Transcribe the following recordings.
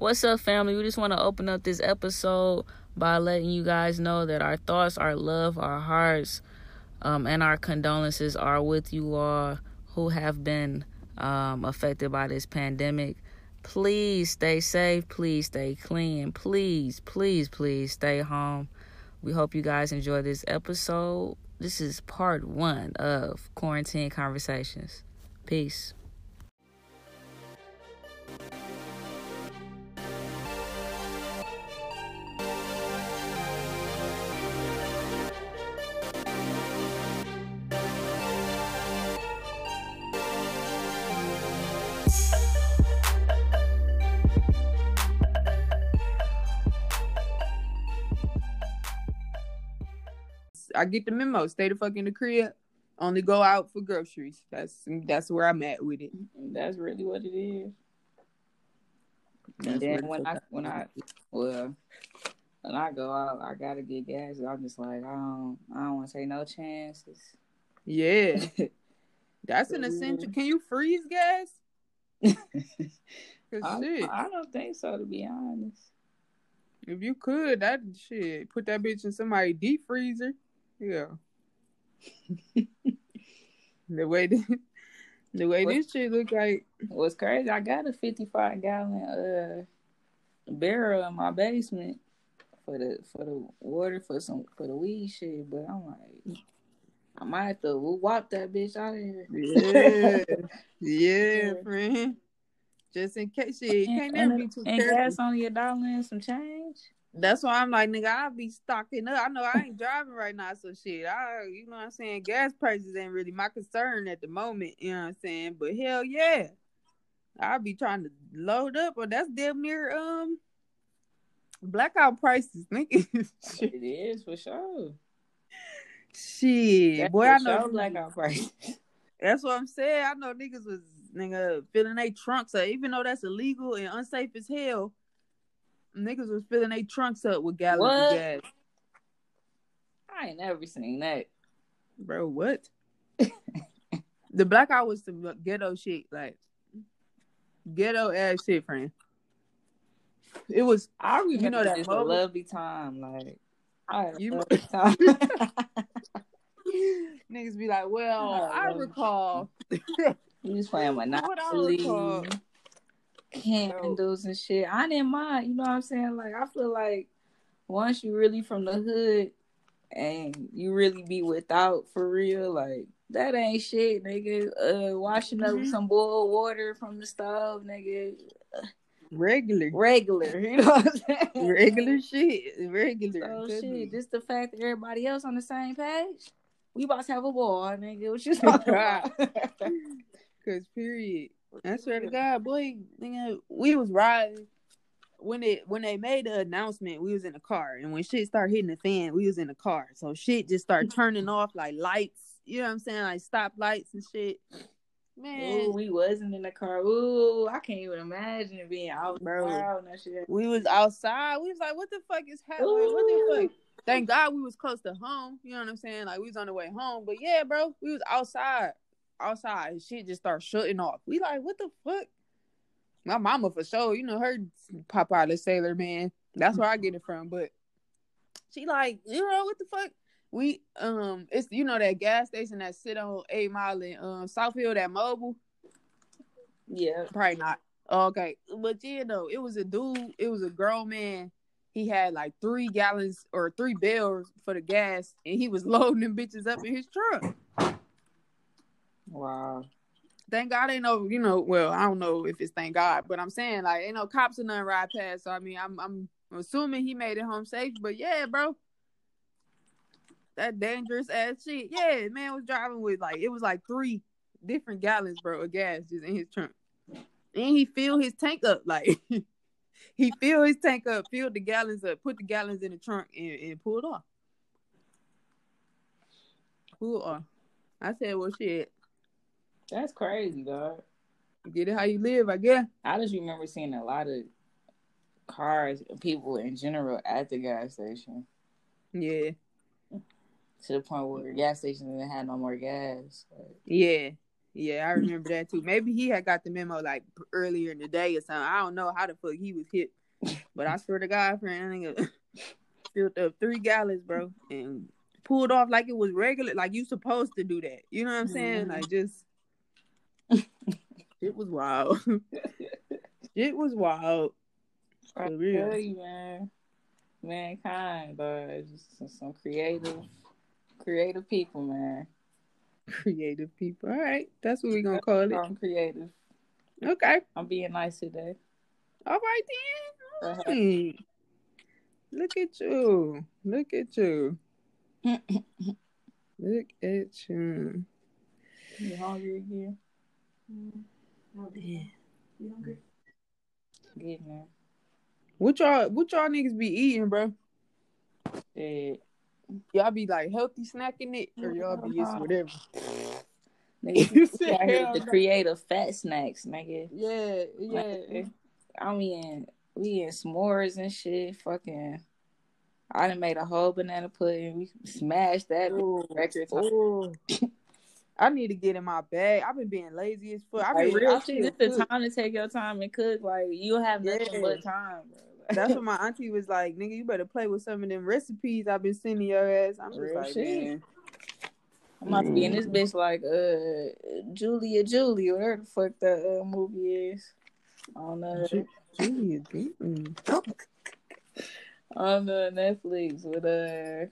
What's up, family? We just want to open up this episode by letting you guys know that our thoughts, our love, our hearts, um, and our condolences are with you all who have been um, affected by this pandemic. Please stay safe. Please stay clean. Please, please, please stay home. We hope you guys enjoy this episode. This is part one of Quarantine Conversations. Peace. I get the memo. Stay the fuck in the crib. Only go out for groceries. That's that's where I'm at with it. That's really what it is. That's and then when I when I well when I go out, I gotta get gas. I'm just like I don't I don't want to take no chances. Yeah, that's an essential. Can you freeze gas? I, I don't think so to be honest. if you could, that shit, put that bitch in somebody deep freezer. Yeah. the way this, the way What- this shit look like. What's crazy? I got a 55 gallon uh barrel in my basement for the for the water for some for the weed shit, but I'm like. I might have to whop that bitch out of here. Yeah, yeah, friend. Just in case, shit, you can't and, never be too and careful. gas only a dollar and some change. That's why I'm like, nigga, I'll be stocking up. I know I ain't driving right now, so shit. I, you know what I'm saying? Gas prices ain't really my concern at the moment. You know what I'm saying? But hell yeah, I'll be trying to load up, or that's damn near um blackout prices, nigga. It is for sure. shit. That's boy, I know. sure blackout price. That's what I'm saying. I know niggas was nigga filling their trunks up, even though that's illegal and unsafe as hell. Niggas was filling their trunks up with gallons of gas, I ain't never seen that. bro. What? the blackout was the ghetto shit, like ghetto ass shit, friend. It was I remember You know that just a lovely time. Like I You- lovely time. niggas be like, well, Oh, I recall. we was playing What I recall. Candles and shit. I didn't mind. You know what I'm saying? Like I feel like once you really from the hood and you really be without for real, like that ain't shit, nigga. Uh, washing up Mhm. some boiled water from the stove, nigga. Regular, Regular, you know what I'm saying? regular shit, regular. Oh be. shit! Just the fact that everybody else on the same page. We about to have a war, nigga. What you talking about? Cause period. I swear to God, boy, nigga, we was riding when it when they made the announcement. We was in the car, and when shit started hitting the fan, we was in the car. So shit just started turning off like lights. You know what I'm saying? Like stop lights and shit. Man, Ooh, we wasn't in the car. Ooh, I can't even imagine being out Bro. we was outside. We was like, what the fuck is happening? What the fuck? Thank God we was close to home. You know what I'm saying? Like we was on the way home. But yeah, bro, we was outside. Outside. And shit just started shutting off. We like, what the fuck? My mama for sure, you know, her Popeye the Sailor Man. That's where I get it from. But she like, you know, what the fuck? We um it's you know that gas station that sit on eight mile in um Southfield that Mobil? Yeah. Probably not. Okay. But yeah, though, it was a dude, it was a grown man. He had like three gallons or three barrels for the gas, and he was loading them bitches up in his truck. Wow. Thank God ain't no, you know, well, I don't know if it's thank God, but I'm saying like ain't no cops or nothing ride past. So I mean I'm I'm assuming he made it home safe. But yeah, bro. That dangerous ass shit. Yeah, man was driving with like it was like three different gallons, bro, of gas just in his trunk. And he filled his tank up. Like he filled his tank up, filled the gallons up, put the gallons in the trunk and, and pulled off. Pulled off. I said, well shit, That's crazy, dog. get it how you live, I guess. I just remember seeing a lot of cars, people in general at the gas station Yeah. to the point where gas stations didn't have no more gas. Like, Yeah. Yeah, I remember that too. Maybe he had got the memo like earlier in the day or something. I don't know how the fuck he was hit, but I swear to God, friend, nigga filled up three gallons, bro, and pulled off like it was regular, like you supposed to do that. You know what I'm saying? Mhm. Like just, it was wild. it was wild. For real. you, man. Mankind, but just some- creative, creative people, man. Creative people. All right, that's what we're gonna call it. I'm creative. Okay. I'm being nice today. All right then. Uh-huh. All right. Look at you. Look at you. Look at you. You hungry again? Yeah. You hungry? Getting there. What y'all what y'all niggas be eating, bro? Shit. Y'all be like healthy snacking it, or y'all be just whatever. Nigga, You you said out here hell with the creative fat snacks, nigga. Yeah, yeah. Like, I mean, we in s'mores and shit. Fucking, I done made a whole banana pudding. We smashed that Ooh, record. ooh. I need to get in my bag. I've been being lazy as fuck. I Like mean, real I shit, it's the cook. time to take your time and cook. Like you have nothing Yeah. but time, bro. That's what my auntie was like, nigga. You better play with some of them recipes I've been sending your ass. I'm just Real like, shit. man. I'm about to be in this bitch like uh Julia Julia, whatever the fuck that uh, movie is. On uh, Ju- Julia, mm. on uh, Netflix with uh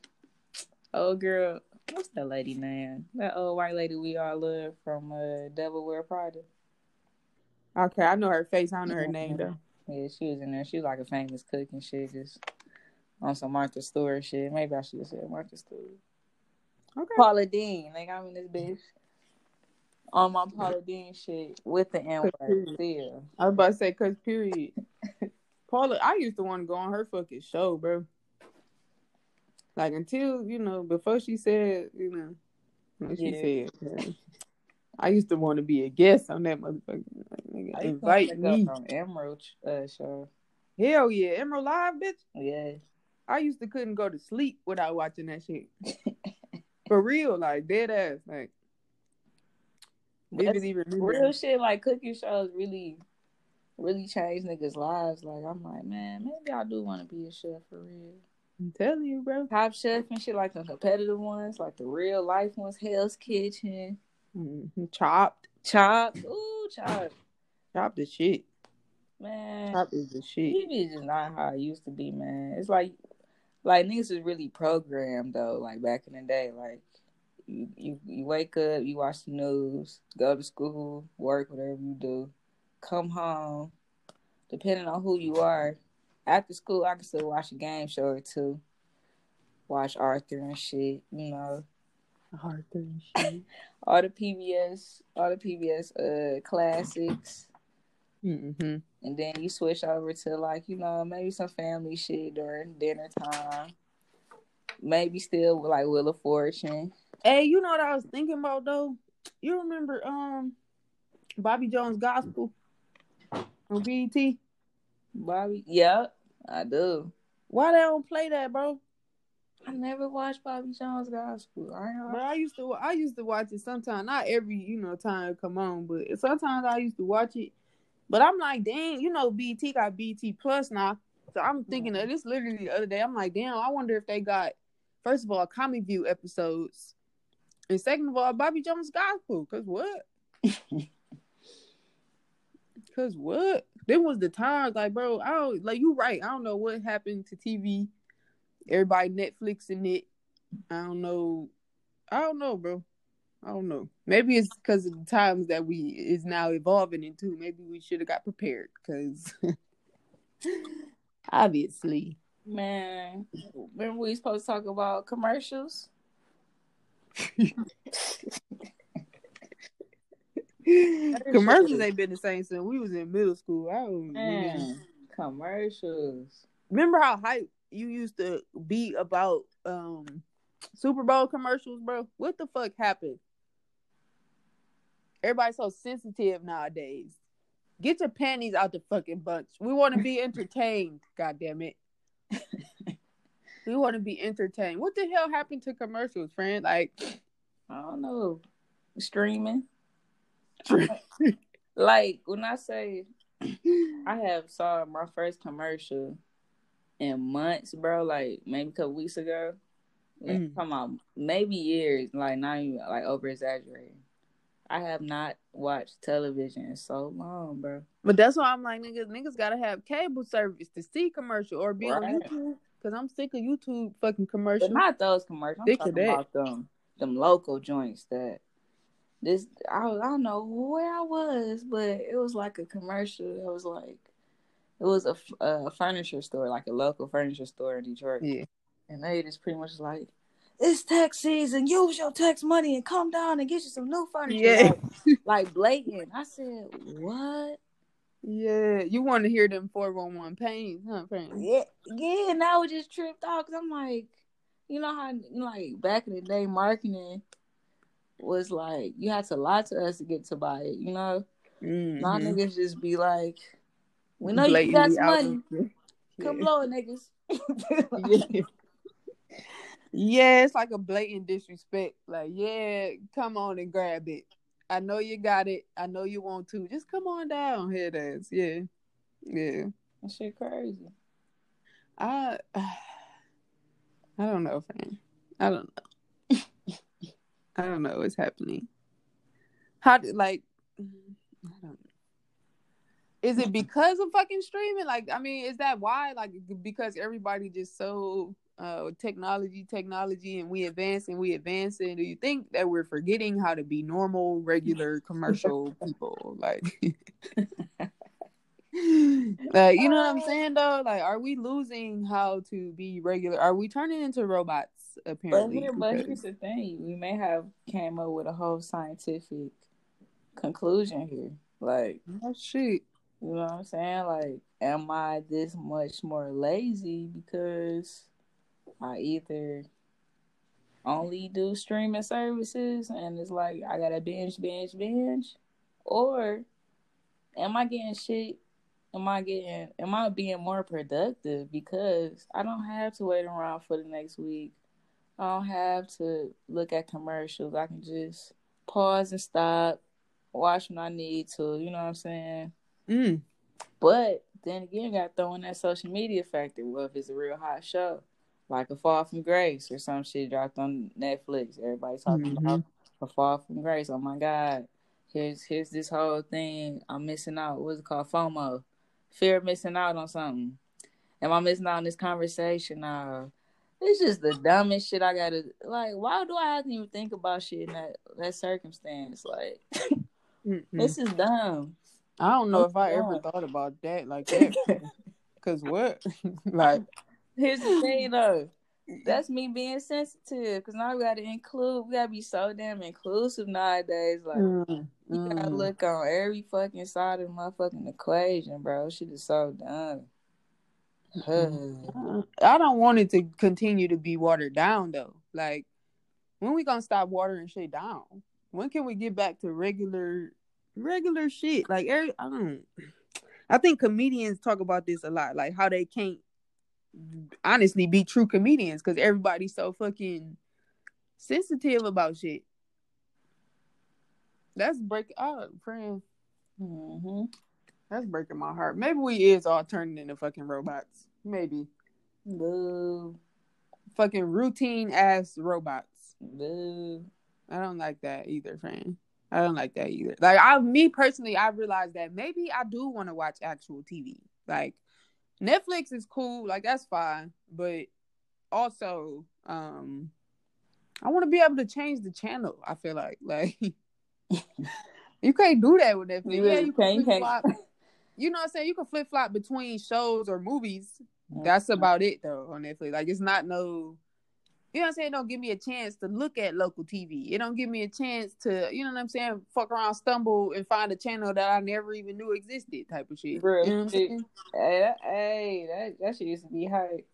old girl. What's that lady name? That old white lady we all love from uh Devil Wear Prada. Okay, I know her face. I don't know her name though. Yeah, she was in there. She was like a famous cook and shit, just on some Martha Stewart shit. Maybe I should have said Martha Stewart. Okay. Paula Deen, like I'm in this bitch on my Paula Deen shit with the N word still. I was about to say, cause period. Paula, I used to want to go on her fucking show, bro. Like until you know, before she said, you know, what she said. I used to want to be a guest on that motherfucker. Like, nigga, I used to invite me. from Emeril uh, show. Hell yeah, Emeril Live, bitch. Yeah, I used to couldn't go to sleep without watching that shit. For real, like dead ass, like. That's Vividly real shit. Like cooking shows really, really change niggas' lives. Like I'm like, man, maybe I do want to be a chef for real. I'm telling you, bro. Top Chef and shit, like the competitive ones, like the real life ones, Hell's Kitchen, Mhm. Chopped, Chopped. Ooh, Chopped. chopped the shit. Man, Chopped is the shit. TV is just not how it used to be, man. It's like, like niggas is really programmed though. Like back in the day, like you, you, you wake up, you watch the news, go to school, work, whatever you do, come home. Depending on who you are, after school, I can still watch a game show or two, watch Arthur and shit. You know, Arthur and shit. all the PBS, all the PBS uh classics. mm-hmm. And then you switch over to like, you know, maybe some family shit during dinner time. Maybe still like Wheel of Fortune. Hey, you know what I was thinking about though? You remember um Bobby Jones Gospel on BET? Bobby. Yep, I do. Why they don't play that, bro? I never watched Bobby Jones Gospel. I But I used to I used to watch it sometimes, not every, you know, time come on, but sometimes I used to watch it. But I'm like, dang, you know, BET got BET plus now. So I'm thinking of this literally the other day. I'm like, damn, I wonder if they got first of all Comic View episodes. And second of all, Bobby Jones Gospel. Cause what? Cause what? There was the times like, bro, I don't like you right. I don't know what happened to TV. Everybody Netflix and it. I don't know. I don't know, bro. I don't know. Maybe it's because of the times that we is now evolving into. Maybe we should have got prepared because obviously. Man, remember we supposed to talk about commercials? Commercials ain't been the same since we was in middle school. I don't Man, commercials. remember how hype you used to be about um Super Bowl commercials, bro. What the fuck happened? Everybody's so sensitive nowadays. Get your panties out the fucking bunch. We want to be entertained. God damn it. we want to be entertained. What the hell happened to commercials, friend? Like, I don't know. Streaming. Like when I say I have saw my first commercial in months, bro. Like maybe a couple weeks ago. Like, Mm. Come on, maybe years. Like not even like over exaggerating. I have not watched television in so long, bro. But that's why I'm like, niggas, niggas gotta have cable service to see commercial or be on YouTube. Cause I'm sick of YouTube fucking But not those commercials. I'm Sick talking about them, them local joints that this. I I don't know where I was, but it was like a commercial. It was like it was a furniture store, like a local furniture store in Detroit. Yeah. And they just pretty much like, it's tax season. Use your tax money and come down and get you some new furniture. Yeah. Like, like blatant. I said, what? Yeah, you want to hear them 411 pains, huh, friend? Yeah, yeah. And I was just tripped out because I'm like, you know how like back in the day, marketing was like you had to lie to us to get to buy it. You know, Mhm. my niggas just be like, we know you got some money. Come Yeah. blow it, niggas. yeah. yeah, it's like a blatant disrespect. Like, yeah, come on and grab it. I know you got it. I know you want to. Just come on down. Here ass. Yeah. Yeah. That shit crazy. I I don't know, friend. I don't know. I don't know what's happening. How did like I don't know. Is it because of fucking streaming? Like, I mean, is that why? Like, because everybody just so uh technology, technology, and we advance and we advance. And do you think that we're forgetting how to be normal, regular, commercial people? Like, like you know what I'm saying though? Like, are we losing how to be regular? Are we turning into robots? But Apparently, here, but here's the thing: we may have came up with a whole scientific conclusion here. Like, oh shit. you know what I'm saying? Like, am I this much more lazy because I either only do streaming services and it's like I gotta binge, binge, binge, or am I getting shit? Am I getting? Am I being more productive because I don't have to wait around for the next week? I don't have to look at commercials. I can just pause and stop, watch when I need to. You know what I'm saying? Mm. But then again, got throw in that social media factor. Well, if it's a real hot show, like A Fall from Grace or some shit dropped on Netflix, everybody's talking Mhm. about A Fall from Grace. Oh my God, here's here's this whole thing. I'm missing out. What's it called? FOMO, fear of missing out on something. Am I missing out on this conversation? Uh, it's just the dumbest shit I gotta like. Why do I have to even think about shit in that that circumstance? Like, this is dumb. I don't know I'm if I ever thought about that like that. Cause what? like, Here's the thing though. That's me being sensitive because now we gotta include. We gotta be so damn inclusive nowadays. Like mm, you gotta mm. look on every fucking side of the motherfucking equation, bro. Shit is so dumb. Uh, I don't want it to continue to be watered down though. Like, when we gonna stop watering shit down? When can we get back to regular, regular shit? Like, I don't. I think comedians talk about this a lot, like how they can't honestly be true comedians because everybody's so fucking sensitive about shit. That's break out, friend. hmm That's breaking my heart. Maybe we is all turning into fucking robots. Maybe Boo, fucking routine ass robots. boo. I don't like that either, friend. I don't like that either. Like I, me personally, I realized that maybe I do want to watch actual TV. Like Netflix is cool, like that's fine, but also, um, I want to be able to change the channel. I feel like, like you can't do that with Netflix. Yeah, you can't, you can't. You know what I'm saying? You can flip flop between shows or movies. Mm-hmm. That's about it though on Netflix. Like it's not no you know what I'm saying? It don't give me a chance to look at local TV. It don't give me a chance to, you know what I'm saying, fuck around, stumble and find a channel that I never even knew existed type of shit. Real you know what I'm saying? Hey, that, hey, that that shit used to be hype.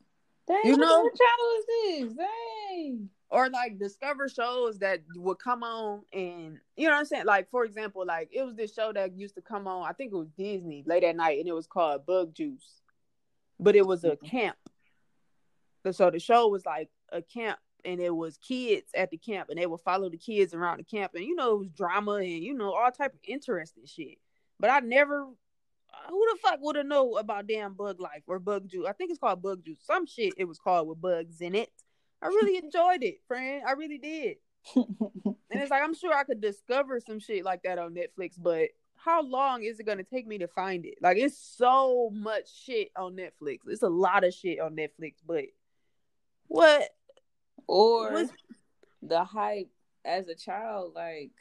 Dang, You know? what channel is this? Dang. Or like discover shows that would come on and you know what I'm saying? Like for example, like it was this show that used to come on, I think it was Disney late at night and it was called Bug Juice. But it was a Mhm. camp. So the show was like a camp and it was kids at the camp, and they would follow the kids around the camp, and you know it was drama and you know all type of interesting shit. But I never, who the fuck would have know about damn bug life or bug juice? I think it's called bug juice. Some shit it was called with bugs in it. I really enjoyed it, friend. I really did. and it's like I'm sure I could discover some shit like that on Netflix, but how long is it gonna take me to find it? Like it's so much shit on Netflix. It's a lot of shit on Netflix, but what or What's- the hype as a child, like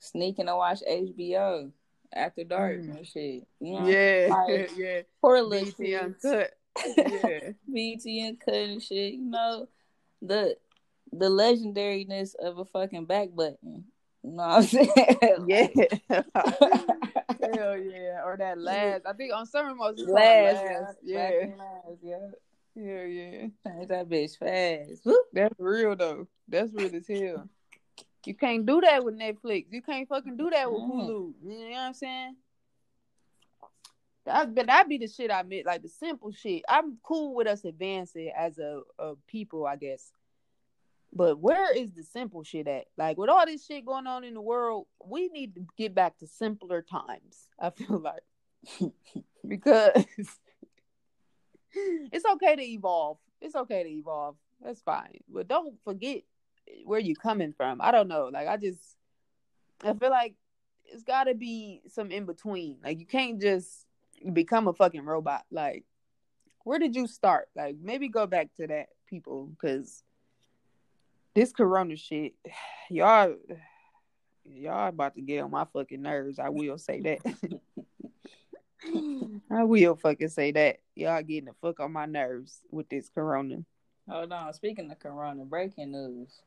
sneaking to watch HBO after dark Mm. and shit. You know? yeah, Like, yeah. Poor little BET uncut. Yeah. BET and cut and shit. You know the the legendariness of a fucking back button. You know what I'm saying? yeah. Hell yeah. Or that last. I think on some remotes it's Last, last. yeah. Yeah. Last, yeah. Yeah, yeah. Change that bitch fast. Woo. That's real though. That's real as hell. You can't do that with Netflix. You can't fucking do that with Mm. Hulu. You know what I'm saying? That but that be the shit I meant, like the simple shit. I'm cool with us advancing as a, a people, I guess. But where is the simple shit at? Like with all this shit going on in the world, we need to get back to simpler times. I feel like because it's okay to evolve. It's okay to evolve. That's fine. But don't forget where you coming from. I don't know. Like I just I feel like it's got to be some in between. Like you can't just become a fucking robot. Like where did you start? Like maybe go back to that people cuz this corona shit y'all y'all about to get on my fucking nerves. I will say that. I will fucking say that. Y'all getting the fuck on my nerves with this corona. Hold on. Speaking of Corona, breaking news.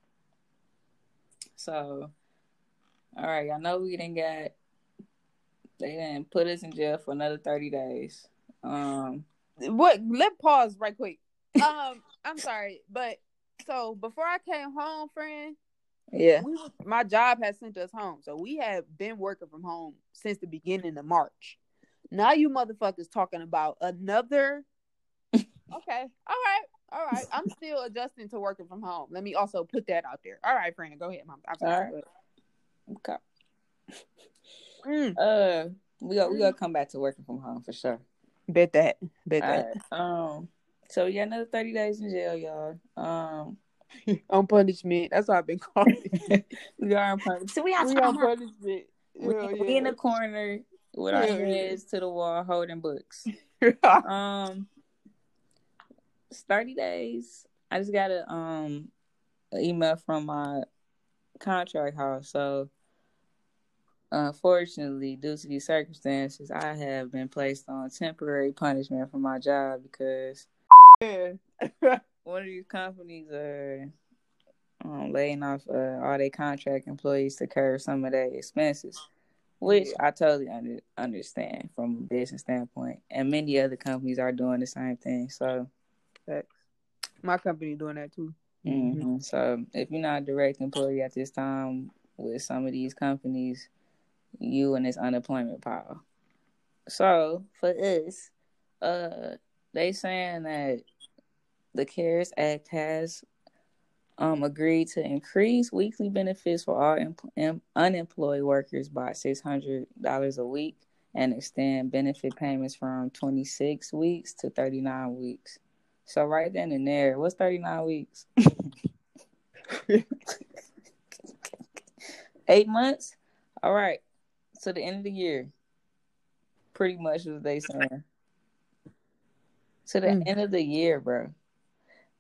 So, all right, I know we didn't get. They didn't put us in jail for another thirty days. Um, What? Let pause right quick. Um, I'm sorry, but so before I came home, friend, yeah. we my job has sent us home, so we have been working from home since the beginning of March. Now you motherfuckers talking about another. Okay, all right, all right. I'm still adjusting to working from home. Let me also put that out there. All right, friend, go ahead, mom. I'm sorry. right. Okay. Mm, Uh, we got we gotta come back to working from home for sure. bet that. Bet All that. right. Um. So yeah, another thirty days in jail, y'all. Um. On punishment. That's what I've been calling. it. We are on punishment. So we we on punishment. we, Hell we in the corner with our yeah. heads to the wall, holding books. Um, it's thirty days. I just got a um an email from my contract house. So, unfortunately, due to these circumstances, I have been placed on temporary punishment for my job because one of these companies are um, laying off uh, all their contract employees to curb some of their expenses, which I totally under, understand from a business standpoint. And many other companies are doing the same thing. So. My company doing that too. mhm. so if you're not a direct employee at this time with some of these companies, you in this unemployment pile. So for us, uh, they saying that the CARES Act has um, agreed to increase weekly benefits for all em- em- unemployed workers by six hundred dollars a week and extend benefit payments from twenty six weeks to thirty nine weeks. So right then and there, what's thirty nine weeks? Eight months. All right. To the end of the year. Pretty much what they saying. To the Mm. end of the year, bro.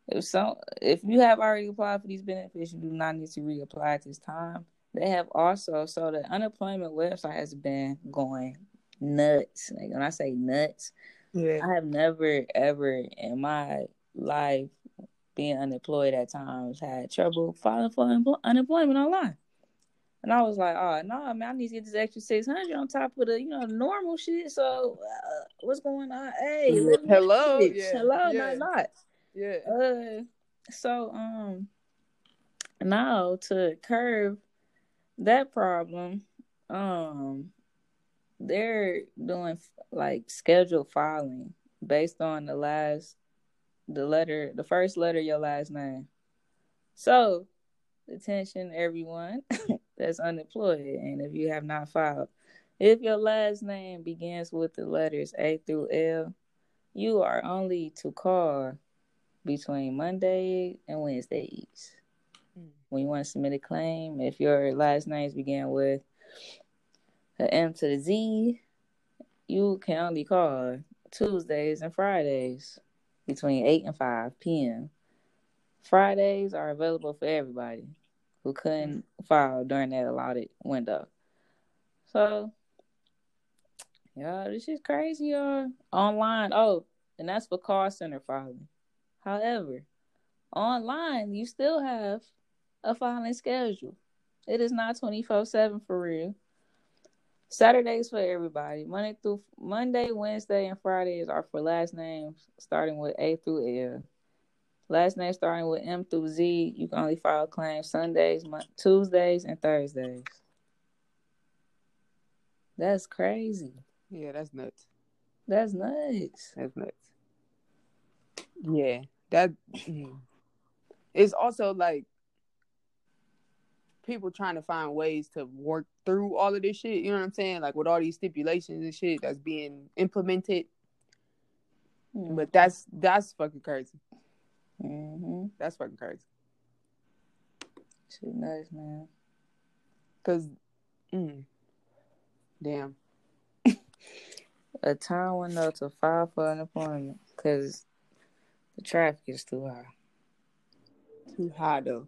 If so, if you have already applied for these benefits, you do not need to reapply at this time. They have also so the unemployment website has been going nuts. Like when I say nuts, Yeah. I have never ever in my life being unemployed at times had trouble filing for unempl- unemployment online. And I was like, oh no, man, I need to get this extra six hundred on top of the you know normal shit. So uh, what's going on? Hey, Hello? Yeah. hello, Yeah. not not. Yeah. Uh, so um, now to curb that problem, um, they're doing like scheduled filing based on the last, the letter, the first letter your last name. So, attention everyone that's unemployed, and if you have not filed, if your last name begins with the letters A through L, you are only to call between Monday and Wednesdays. Mm. When you want to submit a claim, if your last names begin with the M to the Z, you can only call Tuesdays and Fridays between 8 and 5 p.m. Fridays are available for everybody who couldn't file during that allotted window. So, y'all, this is crazy, y'all. Online, oh, and that's for call center filing. However, online, you still have a filing schedule. It is not 24 7 for real. Saturdays for everybody. Monday through Monday, Wednesday, and Fridays are for last names starting with A through L. Last name starting with M through Z. You can only file claims Sundays, Tuesdays, and Thursdays. That's crazy. Yeah, that's nuts. That's nuts. That's nuts. Yeah, that. mm. It's also like people trying to find ways to work through all of this shit. You know what I'm saying? Like with all these stipulations and shit that's being implemented. But that's that's fucking crazy. Mm-hmm. That's fucking crazy. Shit nuts, man. Cause, mm, damn. A time window to file for unemployment because the traffic is too high. Too high though.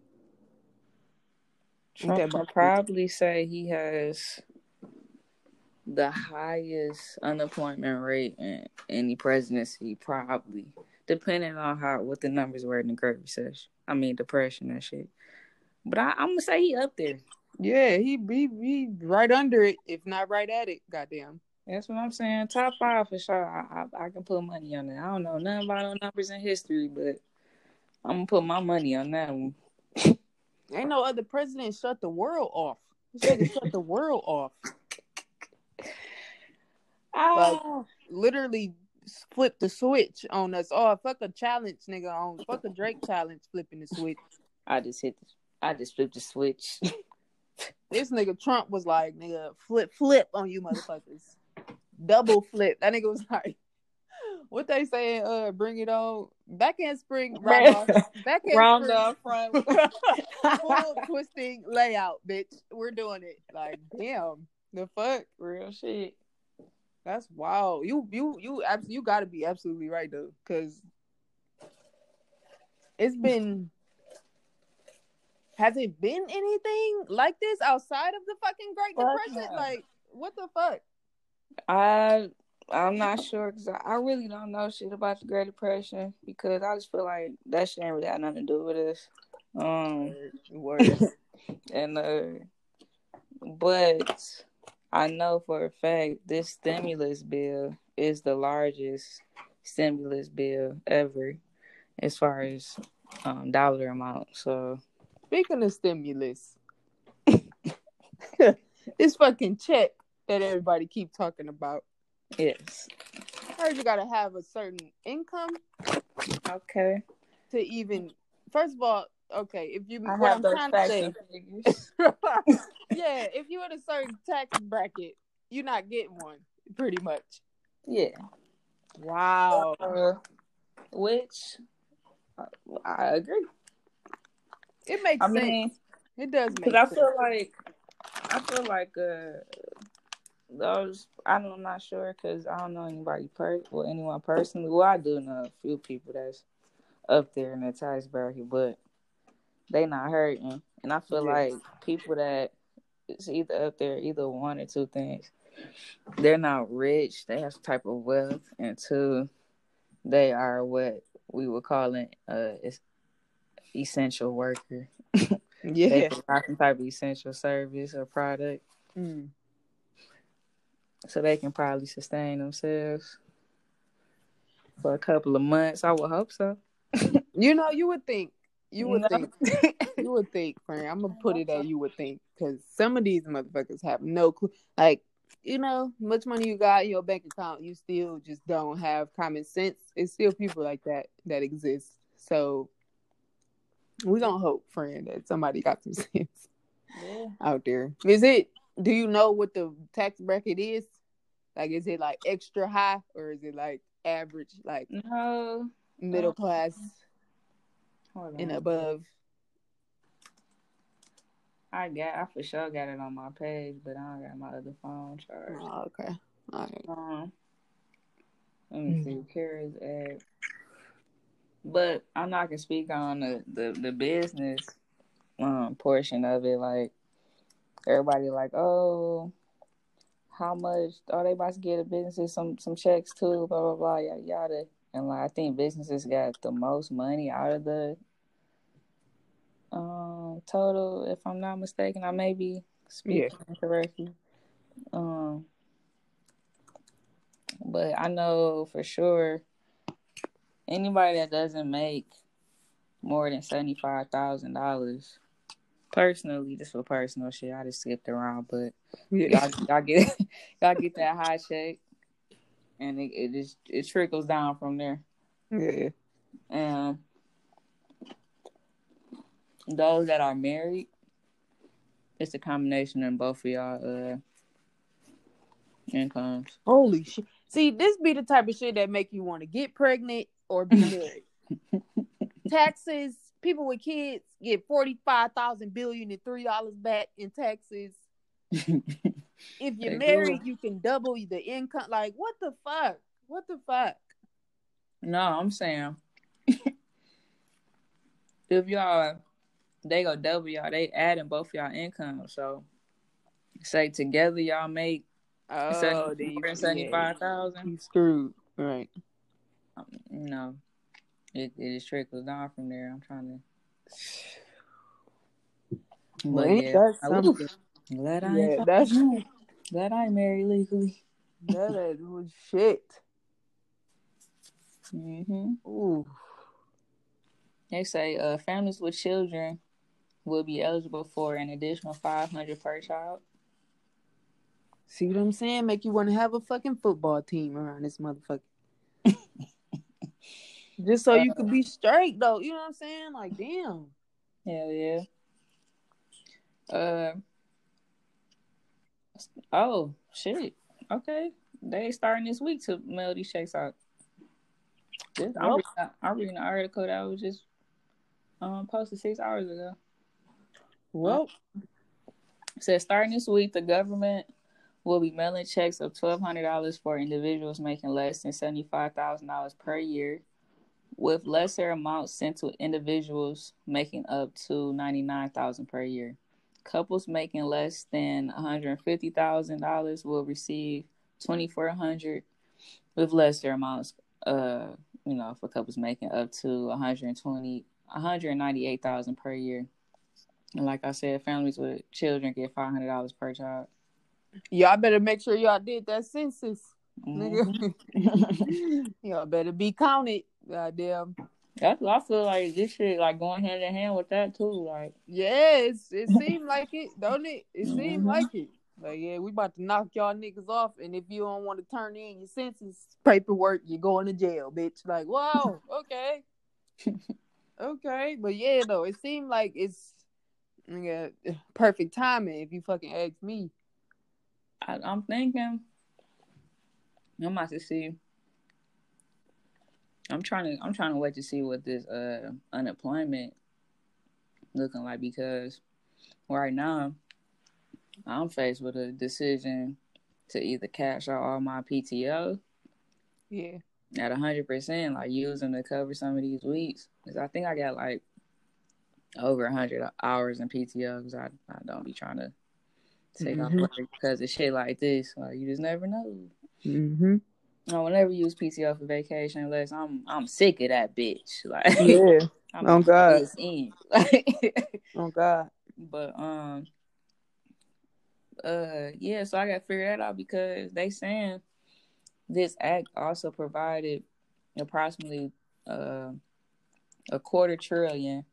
Trump probably say he has the highest unemployment rate in any presidency, probably, depending on how what the numbers were in the Great Recession. I mean, depression and shit. But I, I'm gonna say he up there. Yeah, he be he right under it, if not right at it. Goddamn. That's what I'm saying. Top five for sure. I, I, I can put money on it. I don't know nothing about no numbers in history, but I'm gonna put my money on that one. Ain't no other president shut the world off. Shut the world off. Ah, Literally flip the switch on us. Oh, fuck a challenge, nigga. On fuck a Drake challenge, flipping the switch. I just hit. The, I just flipped the switch. This nigga Trump was like, nigga, flip, flip on you motherfuckers. Double flip. That nigga was like, what they saying? Uh, bring it on. Back in spring, round back in Round spring, front. full twisting layout, bitch. We're doing it. Like, damn, the fuck. Real shit. That's wild. You you you abs- you got to be absolutely right though, because it's been. Has it been anything like this outside of the fucking Great Depression? no. Like, what the fuck? I I'm not sure because I, I really don't know shit about the Great Depression because I just feel like that shit ain't really had nothing to do with us. Um, Word. and uh, but I know for a fact this stimulus bill is the largest stimulus bill ever as far as um dollar amount. So Speaking of stimulus, this fucking check that everybody keep talking about. yes, I heard you gotta have a certain income okay. to even. First of all, okay, if you I what have I'm those trying to say. yeah, if you're in a certain tax bracket, you're not getting one, pretty much. yeah. Wow. Uh, which I, I agree. It makes I sense. mean, it does make because I feel like I feel like uh those I'm not sure because I don't know anybody per well anyone personally. Well, I do know a few people that's up there in the tax bracket, but they not hurting, and I feel Yeah. like people that it's either up there, either one or two things. They're not rich. They have some type of wealth, and two, they are what we would call it uh, essential worker. They yeah. provide some type of essential service or product, Mm. so they can probably sustain themselves for a couple of months. I would hope so. You know, you would think. You would No. think. You would think, friend. I'm gonna put it at you would think because some of these motherfuckers have no clue. Like, you know, much money you got in your bank account, you still just don't have common sense. It's still people like that that exist. So We gonna hope, friend, that somebody got some sense Yeah. out there. Is it? Do you know what the tax bracket is? Like, is it like extra high or is it like average, like No. middle class. And above? I got I for sure got it on my page, but I don't got my other phone charged. Oh, okay. All right. Um, let me see CARES Act. But I'm not gonna speak on the, the, the business um portion of it. Like everybody like, oh, how much are they about to get a business? some some checks too, blah blah blah, yada yada. And like I think businesses got the most money out of the um total, if I'm not mistaken. I may be speaking incorrectly. Um but I know for sure anybody that doesn't make more than seventy five thousand dollars, personally, just for personal shit, I just skipped around, but Yeah. y'all, y'all get y'all get that high check, and it, it just it trickles down from there. Yeah. And those that are married, it's a combination of both of y'all uh incomes. Holy shit. See, this be the type of shit that make you want to get pregnant or be married. taxes, people with kids get forty five thousand billion and three dollars back in taxes. If you're married, you can double the income. Like, what the fuck? What the fuck? No, I'm saying if y'all they go double y'all, they adding both y'all income. So say together y'all make Oh, yeah, five thousand. you screwed. Right. Um, no, it it just trickles down from there. I'm trying to. Well, But ain't yeah? Glad I Yeah, ain't that's glad I ain't married legally. that was shit. hmm Ooh. They say uh, families with children will be eligible for an additional five hundred per child. See what I'm saying? Make you want to have a fucking football team around this motherfucker. Just so you could be straight though. You know what I'm saying? Like, damn. Hell yeah. Uh oh shit. Okay. They starting this week to mail these checks out. This, I'm, reading, I'm reading an article that was just um posted six hours ago. Well, It says starting this week, the government will be mailing checks of twelve hundred dollars for individuals making less than seventy five thousand dollars per year, with lesser amounts sent to individuals making up to ninety nine thousand per year. Couples making less than one hundred fifty thousand dollars will receive twenty four hundred, with lesser amounts. Uh, you know, for couples making up to one hundred twenty, one hundred ninety eight thousand per year. And like I said, families with children get five hundred dollars per child. y'all better make sure y'all did that census. Mhm. Y'all better be counted. Goddamn. That's I feel like this shit like going hand in hand with that too. Like Yes, it seemed like it, don't it? It seemed Mhm. like it. Like, yeah, we about to knock y'all niggas off, and if you don't want to turn in your census paperwork, you're going to jail, bitch. Like, wow, okay, okay, but yeah, though, it seemed like it's nigga, perfect timing. If you fucking ask me, I, I'm thinking, I'm about to see. I'm trying to I'm trying to wait to see what this uh unemployment looking like because right now I'm faced with a decision to either cash out all my PTO yeah, at hundred percent, like use them to cover some of these weeks. Cause I think I got like over hundred hours in PTO because I, I don't be trying to take off Mhm. work because of shit like this. Like you just never know. mm-hmm. I will never use PTO for vacation unless I'm I'm sick of that bitch. Like yeah, I'm Oh, God. in. Oh god, but um uh yeah, so I got to figure that out because they saying this act also provided approximately uh, a quarter trillion.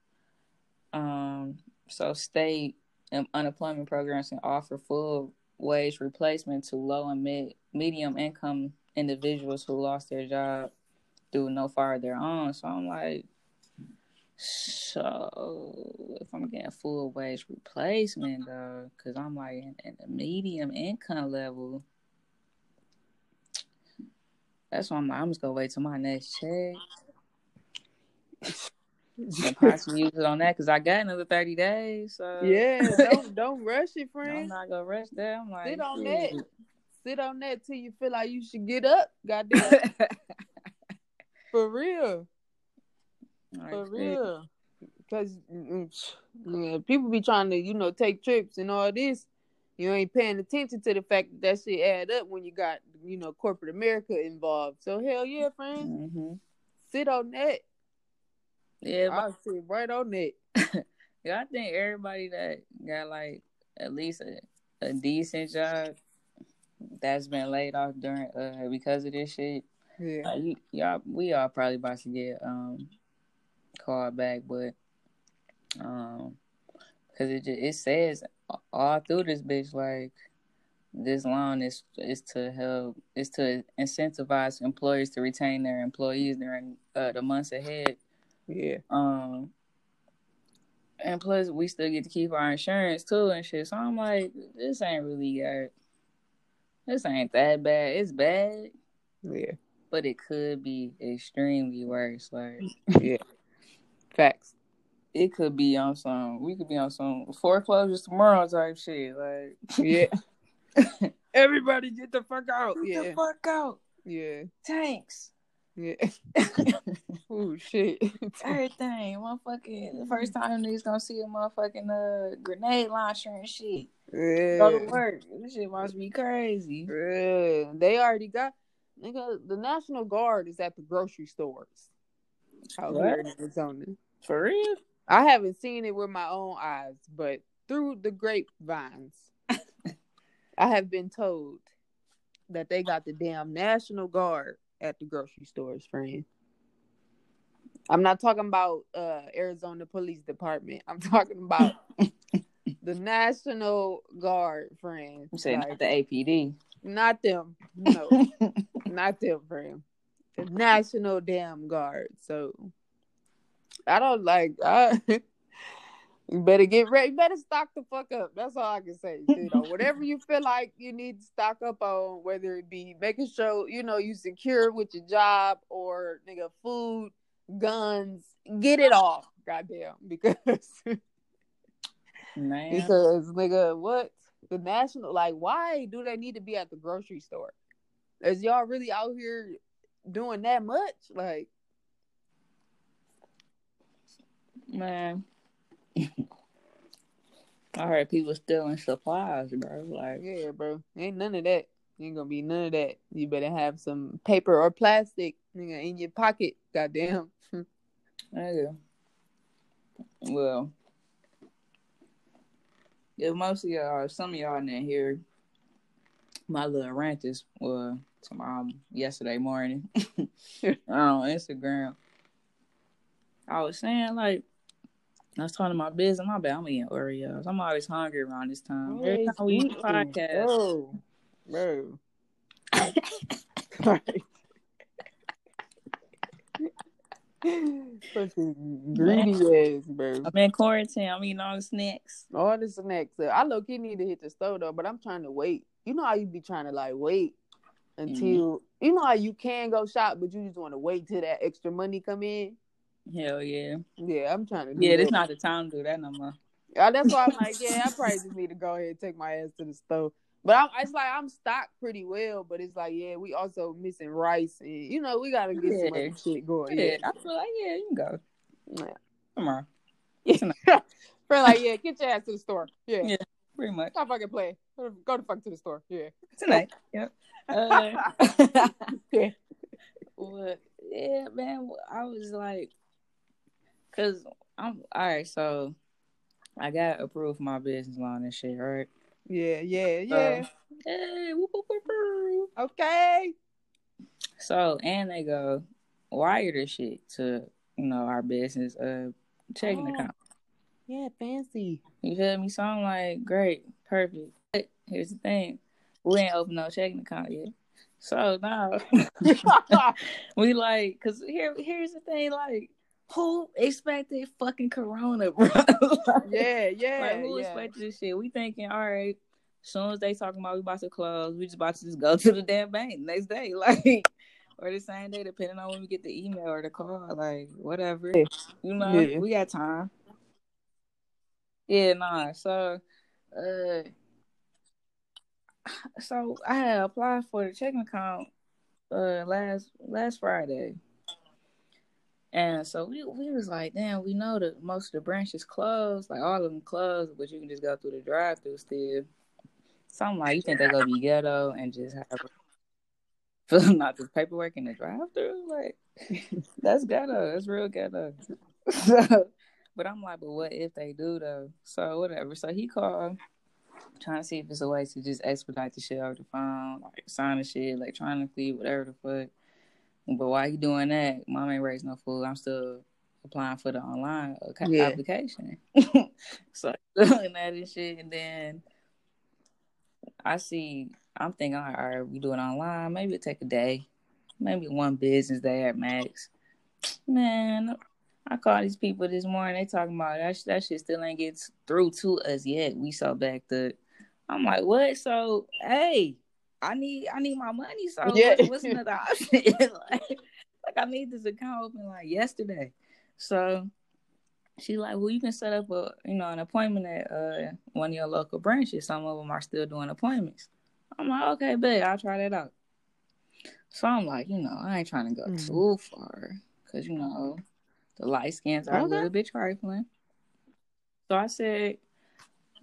Um, so state and unemployment programs can offer full wage replacement to low and mid medium income individuals who lost their job through no fault of their own. So I'm like, So if I'm getting full wage replacement though, because I'm like in, in the medium income level, that's why I'm like, I'm just gonna wait till my next check. and possibly use it on that because I got another thirty days. So Yeah, don't don't rush it, friends. I'm not gonna rush that. I'm like, Sit on that. Sit on that till you feel like you should get up. Goddamn, for real, for real. Because yeah, people be trying to, you know, take trips and all this. You ain't paying attention to the fact that that shit add up when you got, you know, corporate America involved. So hell yeah, friend, Mhm. sit on that. Yeah, I'll sit right on that. yeah, I think everybody that got like at least a, a decent job that's been laid off during uh because of this shit. Yeah, Like, y'all, we all probably about to get um called back, but um, because it just, it says all through this bitch like this loan is is to help is to incentivize employers to retain their employees during uh, the months ahead. yeah, Um, and plus we still get to keep our insurance too and shit. So I'm like, this ain't really got. This ain't that bad. It's bad, yeah, but it could be extremely worse. Like yeah. Facts. it could be on some. We could be on some foreclosures tomorrow type shit. Like Yeah. Everybody get the fuck out. get Yeah, the fuck out. yeah, Tanks. yeah. oh shit. Everything. Motherfucking the first time niggas gonna see a motherfucking uh grenade launcher and shit. Go to Yeah. work. This shit must be crazy. Yeah. They already got nigga. The National Guard is at the grocery stores out here in Arizona. For real? I haven't seen it with my own eyes, but through the grapevines, I have been told that they got the damn National Guard at the grocery stores, friend. I'm not talking about uh, Arizona Police Department. I'm talking about the National Guard, friend. I'm saying Like, not the APD. not them. No, not them, friend. The National Damn Guard. So I don't like. I, you better get ready. You better stock the fuck up. That's all I can say. You know, whatever you feel like you need to stock up on, whether it be making sure you know you secure with your job or nigga food, guns, get it all. Goddamn, because Man. because nigga, what the national like? Why do they need to be at the grocery store? Is y'all really out here doing that much? Like, Man. I heard people stealing supplies, bro. Like, yeah, bro, ain't none of that. Ain't gonna be none of that. You better have some paper or plastic, nigga, in your pocket. Goddamn. nigga. Well, if most of y'all, some of y'all didn't hear my little rant this well tomorrow um, yesterday morning on Instagram. I was saying like I was talking my business. My bad, I'm eating Oreos. I'm always hungry around this time. Every time we eat podcast. bro, bro. Fucking greedy ass, bro. I'm in quarantine. I'm eating all the snacks. All the snacks. I low key need to hit the store though, but I'm trying to wait. You know how you be trying to like wait until Mm-hmm. you know how you can go shop, but you just want to wait till that extra money come in. Hell yeah. Yeah, I'm trying to. Do Yeah, that. this not the time to do that no more. Uh, that's why I'm like, yeah, I probably just need to go ahead and take my ass to the store. But I'm, it's like I'm stocked pretty well, but it's like, yeah, we also missing rice, and you know, we gotta get some other shit going. Yeah, Yeah, I feel like yeah, you can go yeah. tomorrow. Friend, like, yeah, get your ass to the store. Yeah, Yeah. Pretty much stop fucking playing. Go go the fuck to the store. Yeah. tonight. Yep. Uh, Yeah. What? Yeah, man. I was like, cause I'm all right. So I got approved for my business loan and shit, right? Yeah, yeah, yeah. Hey, whoop, whoop, whoop, whoop. okay. So and they go wire this shit to you know our business uh checking Oh. account. Yeah, fancy. You feel me? So I'm like, great, perfect. But here's the thing, we ain't open no checking account yet. So now we like, cause here, here's the thing, like who expected fucking corona, bro? yeah, yeah. Like who yeah. expected this shit? We thinking, all right, as soon as they talking about we about to close, we just about to just go to the damn bank next day, like or the same day, depending on when we get the email or the call, like whatever. You know, Yeah. we got time. Yeah, nah. So, uh, so I had applied for the checking account uh last last Friday. And so we we was like, damn, we know that most of the branches closed, like all of them closed, but you can just go through the drive through still. So I'm like, you think they're gonna be ghetto and just have filling out this paperwork in the drive through? Like that's ghetto. That's real ghetto. so, but I'm like, but what if they do though? So whatever. So he called trying to see if it's a way to just expedite the shit over the phone, like sign the shit electronically, whatever the fuck. But why you doing that, mom ain't raised no fool. I'm still applying for the online Yeah. application. so doing that and shit, and then I see. I'm thinking, all right, we do it online. Maybe it take a day, maybe one business day at max. Man, I called these people this morning. They talking about that. That shit still ain't get through to us yet. We so backed up. I'm like, what? So, hey, I need, I need my money. So, Yeah. what's, what's another option? like, like, I need this account open like yesterday. So, she's like, well, you can set up a, you know, an appointment at uh one of your local branches. Some of them are still doing appointments. I'm like, okay, bet I'll try that out. So I'm like, you know, I ain't trying to go Mhm. too far because you know the light scans are a little bit trifling. So I said,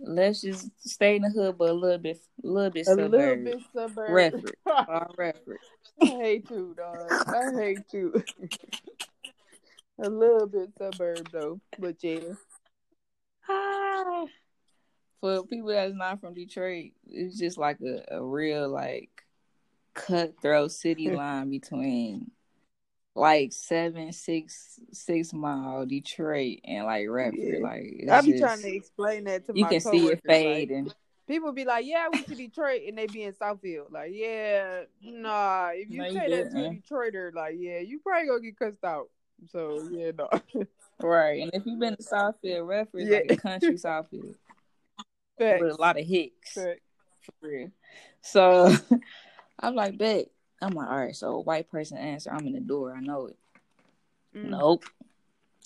let's just stay in the hood, but a little bit, a little bit A suburb. little bit suburb. Reference. All reference. I hate you, dog. I hate you. a little bit suburb though, but yeah. Ah. For people that's not from Detroit, it's just like a, a real like cutthroat city line between like seven, six, six mile Detroit and like Redford. Yeah. Like I be just- trying to explain that to you my can see it fade like, and people be like, "Yeah, I went to Detroit," and they be in Southfield. Like, yeah, nah. If you No, you say that to a. Detroiter, like, yeah, you probably gonna get cussed out. So yeah, no. right. And if you've been to Southfield, Redford is like Yeah. a country Southfield Facts. with a lot of hicks. Facts. For real. So I'm like, bet. I'm like, all right. So a white person answer. I'm in the door. I know it. Mm. Nope.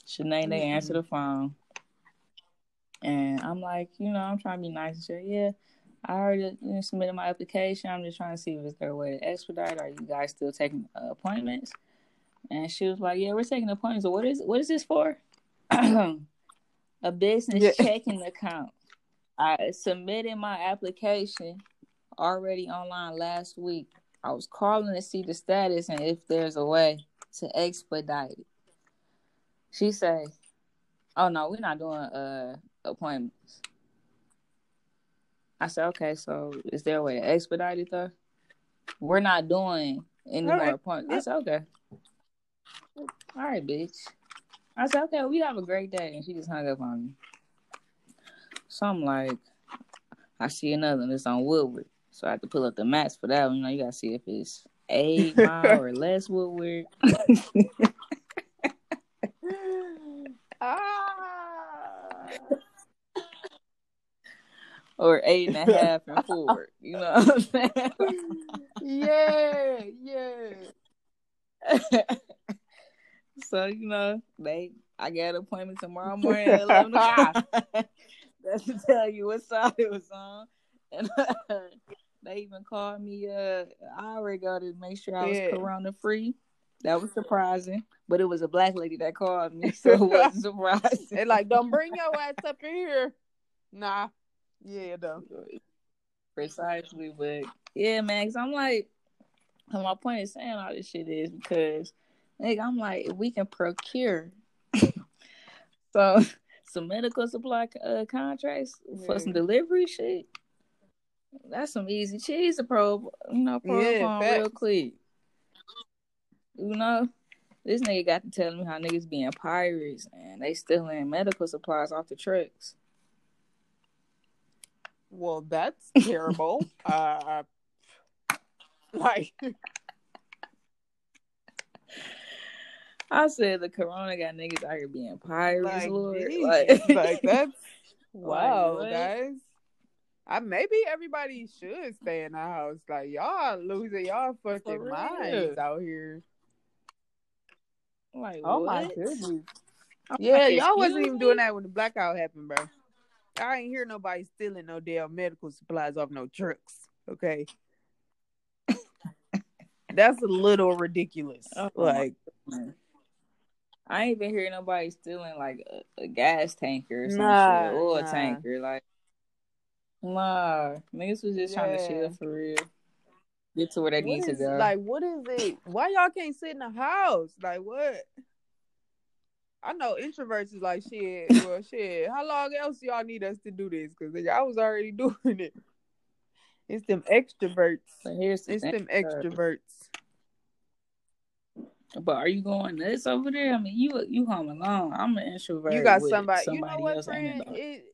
Shanae, they Mm-mm. answer the phone. And I'm like, you know, I'm trying to be nice and shit. Yeah, I already submitted my application. I'm just trying to see if it's their way to expedite. Are you guys still taking uh, appointments? And she was like, yeah, we're taking appointments. So what is what is this for? A business Yeah. checking account. I submitted my application already online last week. I was calling to see the status and if there's a way to expedite it. She say, "Oh no, we're not doing uh appointments." I said, "Okay, so is there a way to expedite it though? We're not doing any All more right. appointments." I said, "Okay." All right, bitch. I said, "Okay, we have a great day," and she just hung up on me. So I'm like, I see another one that's on Woodward, so I have to pull up the maps for that one. You know, you gotta see if it's eight mile or less Woodward. ah. or eight and a half and forward. You know what I'm saying? yeah, yeah. so you know, they I got an appointment tomorrow morning at eleven o'clock. That's to tell you what side it was on. And they even called me uh I hour ago to make sure I was Yeah. corona free. That was surprising. But it was a black lady that called me, so it wasn't surprising. They like, don't bring your ass up in here. Nah. Yeah, though. Precisely, but yeah, man, because I'm like, my point of saying all this shit is because, like, I'm like, if we can procure, so some medical supply uh, contracts for some delivery shit, that's some easy cheese to probe, you know, probe Yeah, on real facts. quick. You know, this nigga got to tell me how niggas being pirates and they stealing medical supplies off the trucks. Well, that's terrible. uh, like, I said the corona got niggas out here being pirates, Like, Lord. geez, Like, like that's wow, what? guys. I maybe everybody should stay in the house. Like y'all losing y'all fucking real. minds out here. like Oh what? my goodness. I'm Yeah, like, y'all wasn't even me? doing that when the blackout happened, bro. I ain't hear nobody stealing no damn medical supplies off no trucks. Okay. That's a little ridiculous. Oh, like, I ain't even hear nobody stealing like a, a gas tanker or some Nah, shit or nah. a tanker. Like, nah, niggas was just trying to Yeah. chill for real. Get to where they what need to is- go. like, what is it? Why y'all can't sit in the house? Like, what? I know introverts is like shit. Well, shit. How long else y'all need us to do this? Because I was already doing it. It's them extroverts. but here's the It's them uh, extroverts. But are you going nuts over there? I mean, you you home alone. I'm an introvert. You got with somebody. You somebody know what, else friend? It.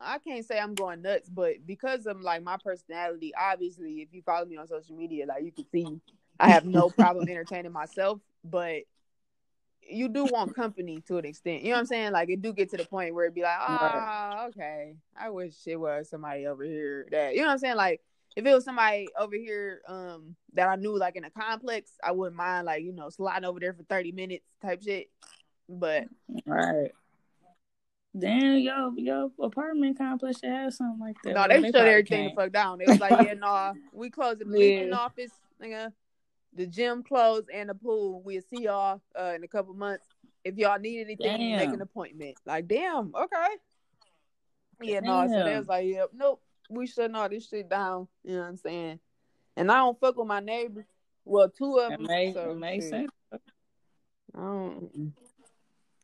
I can't say I'm going nuts, but because of like my personality, obviously, if you follow me on social media, like you can see, I have no problem entertaining myself. But you do want company to an extent. You know what I'm saying? Like it do get to the point where it'd be like, ah, okay, I wish it was somebody over here that you know what I'm saying. Like if it was somebody over here um that I knew like in a complex, I wouldn't mind like you know sliding over there for 30 minutes type shit. But Right. Damn, yo, yo, apartment complex should have something like that. No, Well, they, shut probably everything can't. the fuck down. It was like, yeah, nah, we closing the Yeah. office, nigga. The gym closed and the pool. We'll see y'all uh, in a couple months. If y'all need anything, make an appointment. Like, damn, okay. Yeah, no. So they was like, yep, nope, we shutting all this shit down. You know what I'm saying? And I don't fuck with my neighbors. Well, two of That them. makes so makes sense. I don't.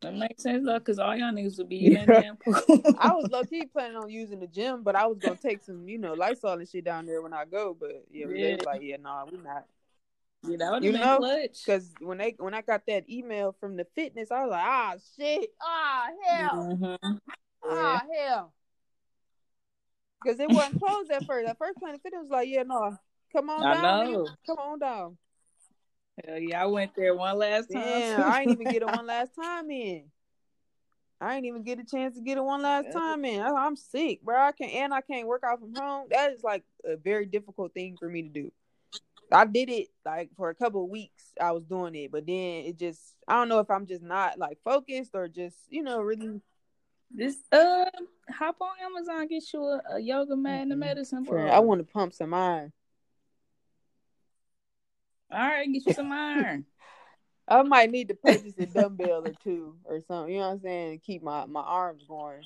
That makes sense though, cause all y'all niggas would be in that damn pool. I was low key planning on using the gym, but I was gonna take some, you know, Lysol and shit down there when I go. But yeah, they Yeah. was like, yeah, nah, we not. yeah, that would You know, clutch. Because when they when I got that email from the fitness, I was like, ah shit, ah hell, Mhm. ah hell. Because it wasn't closed at first. At first, Planet Fitness was like, yeah, no, come on I down, know. come on down. Hell yeah, I went there one last time. Damn. I ain't even get it one last time in. I ain't even get a chance to get it one last time in. I, I'm sick, bro. I can't, and I can't work out from home. That is like a very difficult thing for me to do. I did it like for a couple of weeks. I was doing it, but then it just I don't know if I'm just not like focused or just you know really. This uh, hop on Amazon, get you a, a yoga mat and a medicine ball. I want to pump some iron. All right, get you some iron. I might need to purchase a dumbbell or two or something. You know what I'm saying? To keep my my arms going.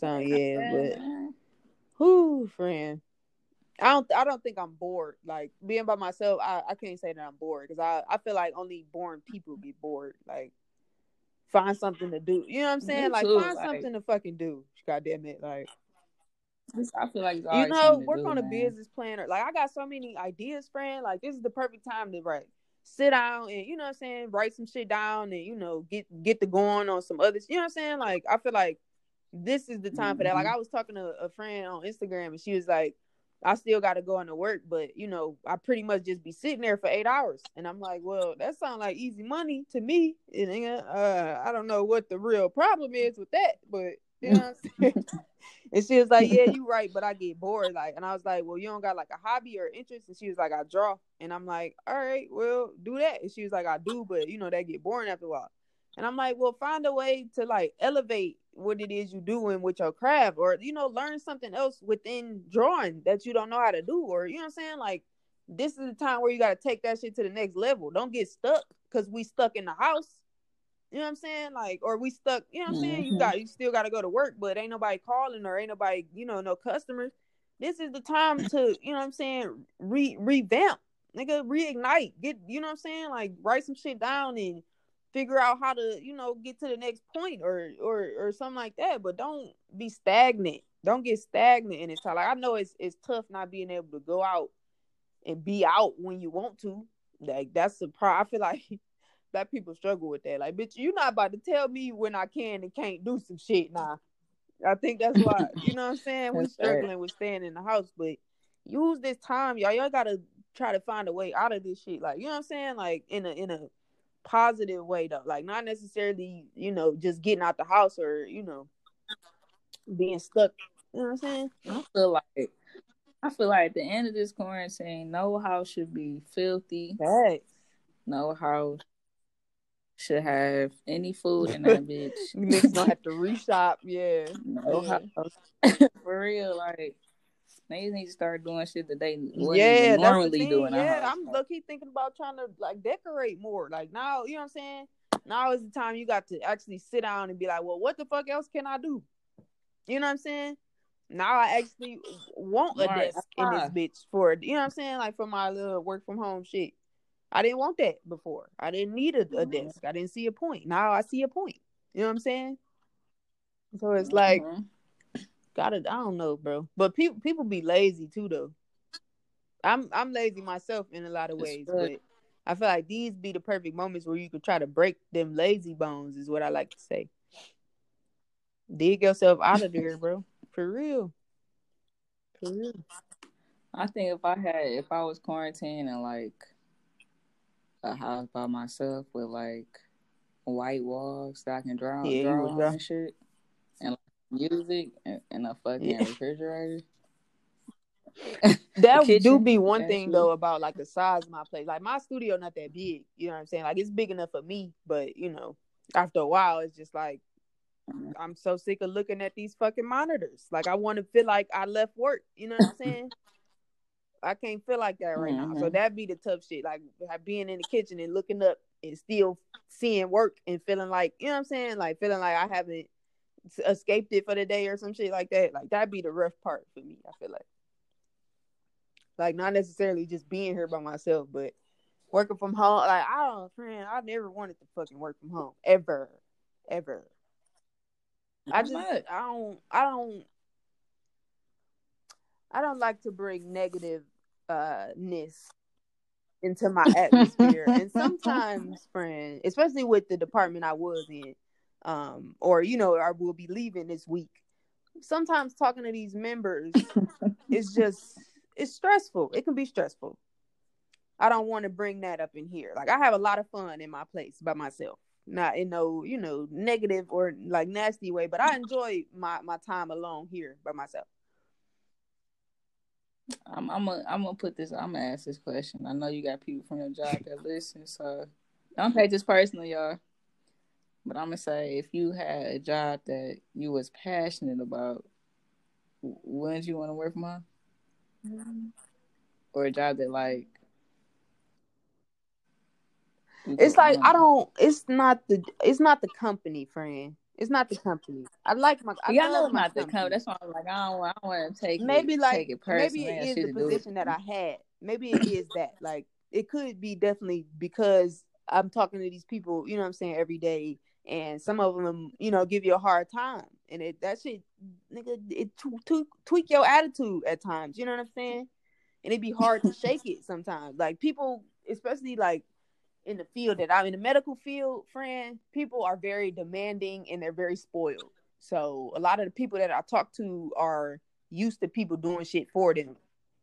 So yeah, but whoo, friend. I don't. I don't think I'm bored. Like being by myself, I, I can't say that I'm bored because I, I feel like only boring people get bored. Like find something to do. You know what I'm saying? Me Like too, find like- something to fucking do. God damn it! Like This- I feel like it's you know, work do, on a business plan. Or like I got so many ideas, friend. Like this is the perfect time to write. Sit down and you know what I'm saying, write some shit down and you know get get the going on some others. You know what I'm saying? Like I feel like this is the time for that. Like Mhm. I was talking to a friend on Instagram and she was like, I still got to go into work, but you know I pretty much just be sitting there for eight hours. And I'm like, well, that sounds like easy money to me. And uh, I don't know what the real problem is with that, but And she was like, "Yeah, you right, but I get bored." Like, and I was like, "Well, you don't got like a hobby or interest?" And she was like, "I draw." And I'm like, "All right, well, do that." And she was like, "I do, but you know that get boring after a while." And I'm like, "Well, find a way to like elevate what it is you doing with your craft, or you know, learn something else within drawing that you don't know how to do, or you know what I'm saying? Like, this is the time where you got to take that shit to the next level. Don't get stuck because we stuck in the house." You know what I'm saying? Like, or we stuck, you know what I'm saying? You Mhm. got you still gotta go to work, but ain't nobody calling or ain't nobody, you know, no customers. This is the time to, you know what I'm saying, re revamp, nigga, reignite. Get you know what I'm saying? Like write some shit down and figure out how to, you know, get to the next point or or or something like that. But don't be stagnant. Don't get stagnant in this time. Like I know it's it's tough not being able to go out and be out when you want to. Like that's the part I feel like black people struggle with that. Like, bitch, you're not about to tell me when I can and can't do some shit now. I think that's why, you know what I'm saying? We That's right. struggling with staying in the house, but use this time, y'all. Y'all gotta try to find a way out of this shit. Like, you know what I'm saying? Like in a in a positive way though. Like not necessarily, you know, just getting out the house or, you know, being stuck. You know what I'm saying? I feel like I feel like at the end of this quarantine, no house should be filthy. Right. No house should have any food in that bitch. Niggas gonna have to reshop, yeah. No Yeah. For real, like niggas need to start doing shit that they yeah, normally do Yeah. I'm low key thinking about trying to like decorate more. Like now, you know what I'm saying? Now is the time you got to actually sit down and be like, well, what the fuck else can I do? You know what I'm saying? Now I actually want a Right, desk in this bitch for you know what I'm saying? Like for my little work from home shit. I didn't want that before. I didn't need a, a Mhm. desk. I didn't see a point. Now I see a point. You know what I'm saying? So it's like Mhm. gotta I don't know, bro. But people people be lazy too though. I'm I'm lazy myself in a lot of ways, but I feel like these be the perfect moments where you could try to break them lazy bones is what I like to say. Dig yourself out of there, bro. For real. For real. I think if I had if I was quarantined and like a house by myself with like white walls that I can draw, Yeah, draw on and shit, and like, music and, and a fucking Yeah. refrigerator. That would do be one thing actually. though about like the size of my place. Like my studio not that big. You know what I'm saying? Like it's big enough for me, but you know, after a while it's just like mm-hmm. I'm so sick of looking at these fucking monitors. Like I want to feel like I left work. You know what I'm saying? I can't feel like that right now. So Mhm. that be the tough shit. Like being in the kitchen and looking up and still seeing work and feeling like you know what I'm saying? Like feeling like I haven't escaped it for the day or some shit like that. Like that'd be the rough part for me. I feel like. Like not necessarily just being here by myself, but working from home. Like I don't, friend. I never wanted to fucking work from home ever, ever. I just, I don't, I don't, I don't like to bring negative uh ness into my atmosphere. and sometimes, friend, especially with the department I was in, um, or you know, I will be leaving this week. Sometimes talking to these members is just it's stressful. It can be stressful. I don't want to bring that up in here. Like I have a lot of fun in my place by myself. Not in no, you know, negative or like nasty way, but I enjoy my my time alone here by myself. I'm I'm gonna I'm gonna put this. I'm gonna ask this question. I know you got people from your job that listen, so don't take this personally, y'all. But I'm gonna say, if you had a job that you was passionate about, wouldn't you want to work from home? Mm-hmm. Or a job that like It's like I don't it's not the it's not the company, friend. It's not the company. I like my I Yeah, I know it's my not the company. That's why I'm like, I don't, I don't want to take maybe it, like take it personally. maybe it is the position that I had. Maybe it is that. Like it could be definitely because I'm talking to these people, you know what I'm saying, every day, and some of them, you know, give you a hard time, and it that shit, nigga, it t- t- tweak your attitude at times. You know what I'm saying? And it'd be hard to shake it sometimes. Like people, especially like in the field that I'm in the medical field, friend, people are very demanding and they're very spoiled. So a lot of the people that I talk to are used to people doing shit for them.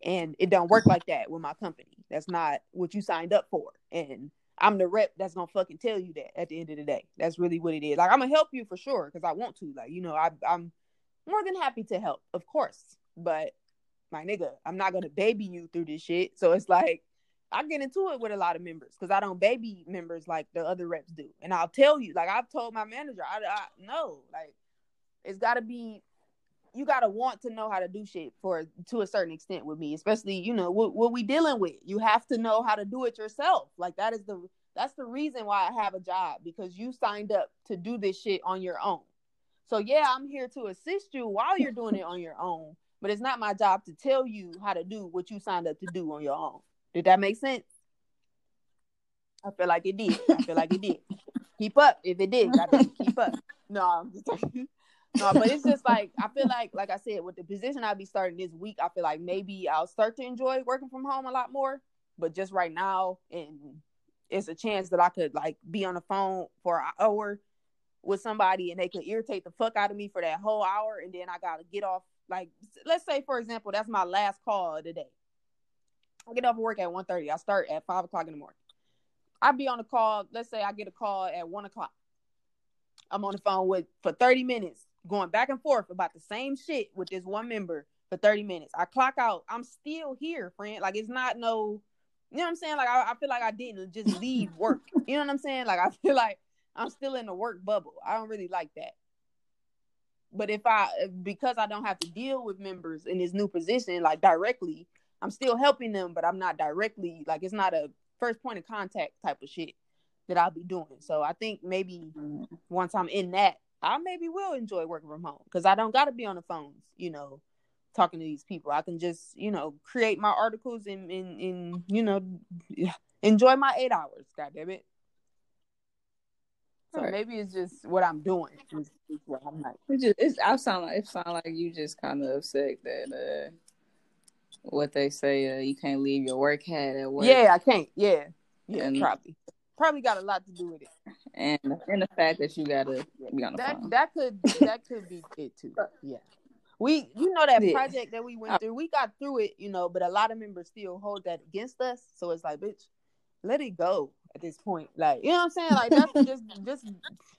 And it don't work like that with my company. That's not what you signed up for. And I'm the rep that's gonna fucking tell you that at the end of the day. That's really what it is. Like I'm gonna help you for sure because I want to. Like you know, I, I'm more than happy to help, of course. But my nigga, I'm not gonna baby you through this shit. So it's like I get into it with a lot of members because I don't baby members like the other reps do. And I'll tell you, like I've told my manager, I, I no, like it's got to be, you got to want to know how to do shit for to a certain extent with me, especially you know what what we dealing with. You have to know how to do it yourself. Like that is the that's the reason why I have a job because you signed up to do this shit on your own. So yeah, I'm here to assist you while you're doing it on your own, but it's not my job to tell you how to do what you signed up to do on your own. Did that make sense? I feel like it did. I feel like it did. Keep up if it did. keep up. No, I'm just no, but it's just like I feel like, like I said, with the position I'll be starting this week, I feel like maybe I'll start to enjoy working from home a lot more. But just right now, and it's a chance that I could like be on the phone for an hour with somebody, and they could irritate the fuck out of me for that whole hour, and then I gotta get off. Like, let's say for example, that's my last call of the day. I get off work at 1.30. I start at five o'clock in the morning. I'd be on a call. Let's say I get a call at one o'clock. I'm on the phone with for 30 minutes, going back and forth about the same shit with this one member for 30 minutes. I clock out. I'm still here, friend. Like it's not no, you know what I'm saying? Like I, I feel like I didn't just leave work. You know what I'm saying? Like I feel like I'm still in the work bubble. I don't really like that. But if I because I don't have to deal with members in this new position like directly, I'm still helping them, but I'm not directly like it's not a first point of contact type of shit that I'll be doing. So I think maybe once I'm in that, I maybe will enjoy working from home because I don't got to be on the phones, you know, talking to these people. I can just, you know, create my articles and, and, and you know, enjoy my eight hours. God damn it. So right. maybe it's just what I'm doing. Is, is what I'm like. It just, it's, I sound like it sound like you just kind of upset that uh, what they say uh, you can't leave your work hat at work. Yeah, I can't. Yeah, yeah, and, probably probably got a lot to do with it. And and the fact that you gotta be on the that, phone. That could that could be it too. Yeah. We you know that yeah. project that we went through, we got through it, you know, but a lot of members still hold that against us. So it's like, bitch, let it go at this point. Like, you know what I'm saying? Like that's just just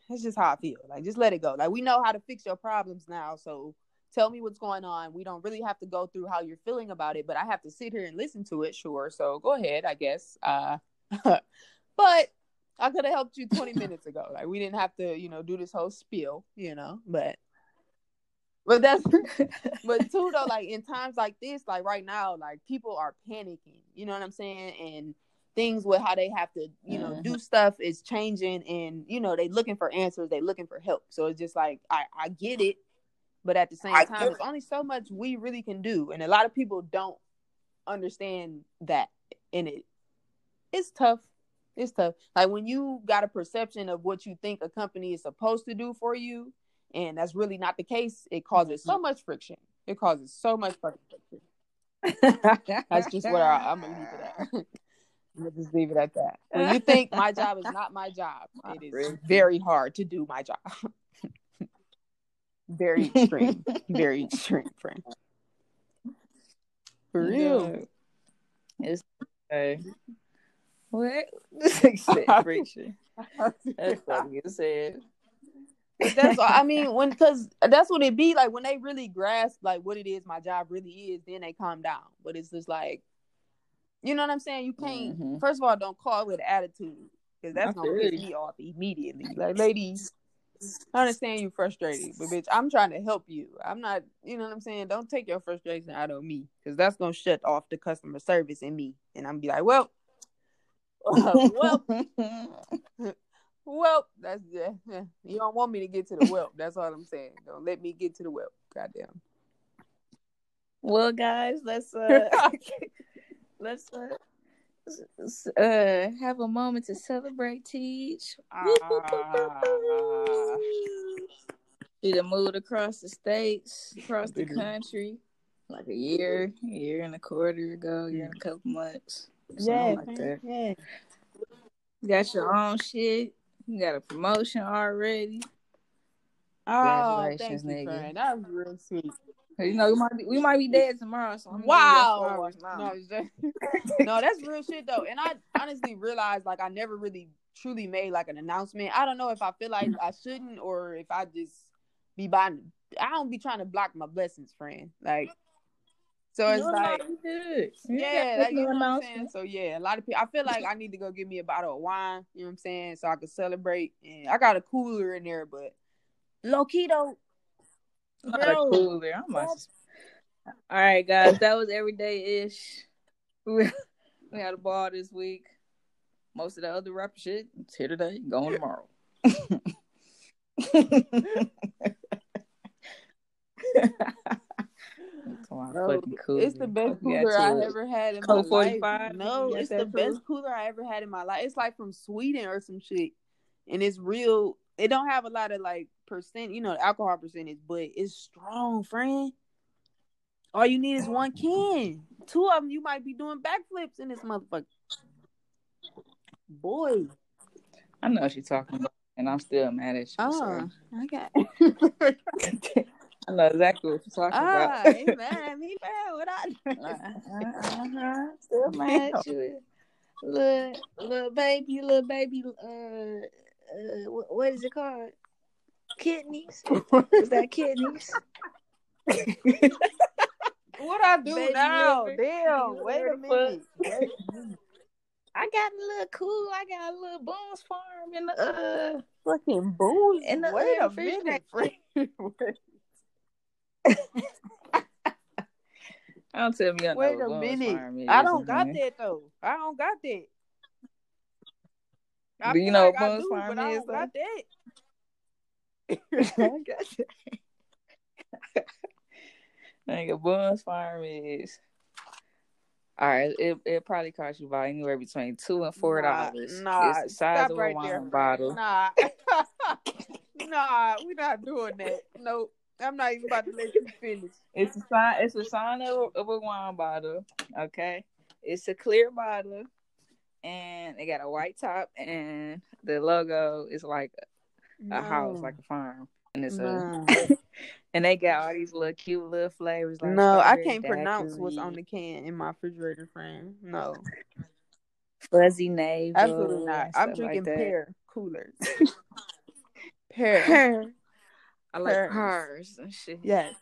that's just how I feel. Like just let it go. Like we know how to fix your problems now. So tell me what's going on. We don't really have to go through how you're feeling about it, but I have to sit here and listen to it, sure. So go ahead, I guess. Uh but I could have helped you 20 minutes ago. Like we didn't have to, you know, do this whole spiel, you know, but but that's but too though, like in times like this, like right now, like people are panicking, you know what I'm saying? And things with how they have to, you know, mm-hmm. do stuff is changing and you know, they looking for answers, they looking for help. So it's just like I, I get it, but at the same time, there's only so much we really can do. And a lot of people don't understand that in it. It's tough it's tough. Like when you got a perception of what you think a company is supposed to do for you, and that's really not the case, it causes so much friction. It causes so much friction. that's just what I, am gonna leave it at. I'm gonna just leave it at that. When you think my job is not my job, it is very hard to do my job. very extreme, very extreme, friend. For real. It's okay. What? friction. That's funny you said. that's I mean when because that's what it be like when they really grasp like what it is my job really is then they calm down but it's just like you know what I'm saying you can't mm-hmm. first of all don't call with attitude because that's gonna piss me off immediately like lady I understand you frustrated but bitch I'm trying to help you I'm not you know what I'm saying don't take your frustration out on me because that's gonna shut off the customer service in me and I'm be like well well, well, that's yeah. You don't want me to get to the well. That's all I'm saying. Don't let me get to the whelp. Goddamn. Well, guys, let's uh, let's uh, uh, have a moment to celebrate Teach. Ah. She done moved across the states, across the country, like a year, a year and a quarter ago, year and a couple months. Yeah, like that. yeah. You got your own shit. You got a promotion already. Oh, thank you, nigga. Friend. That was real sweet. You know, we might be, we might be dead tomorrow. So wow. No, no, that's real shit though. And I honestly realized like I never really truly made like an announcement. I don't know if I feel like I shouldn't or if I just be buying. I don't be trying to block my blessings, friend. Like so it's like, yeah, like, you know what I'm saying. So yeah, a lot of people. I feel like I need to go get me a bottle of wine. You know what I'm saying, so I can celebrate. And I got a cooler in there, but low key though, bro, cooler. I'm All right, guys, that was everyday ish. we had a ball this week. Most of the other rapper shit, it's here today, going tomorrow. Bro, it's the best cooler I ever had in my 45? life. No, it's the best cooler I ever had in my life. It's like from Sweden or some shit, and it's real. It don't have a lot of like percent, you know, the alcohol percentage, but it's strong, friend. All you need is one can. Two of them, you might be doing backflips in this motherfucker. Boy, I know what you're talking about, and I'm still mad at you. Oh, okay. I know exactly what you're talking ah, about. he mad. He mad. What I uh-huh. Still mad at you. little little baby, little baby. Uh, uh, what, what is it called? Kidneys. is that kidneys? What I do Baby now? liver. Damn, wait a minute. Wait a minute. I got a little cool. I got a little Boone's Farm in the uh. Fucking booze. In the, Wait uh, a minute. I don't tell me you don't Wait a minute. I don't got man. that though. I don't got that. I Do you know like what Boone's Farm but I is, don't got that. I got that. Nigga, Boone's Farm is. All right, it it probably cost you about anywhere between two and four Nah, dollars. Nah, it's the size of right a wine there. bottle. Nah, nah, we not doing that. Nope. I'm not even about to let you finish. It's a sign. It's a sign of, of a wine bottle. Okay, it's a clear bottle, and it got a white top, and the logo is like a house, like a farm, and it's No. a. and they got all these little cute little flavors. Like No, I can't pronounce what's on the can in my refrigerator frame. No, fuzzy navel. absolutely not. I'm drinking like pear coolers. pear. Pear. I like Pears. cars and shit. Yes.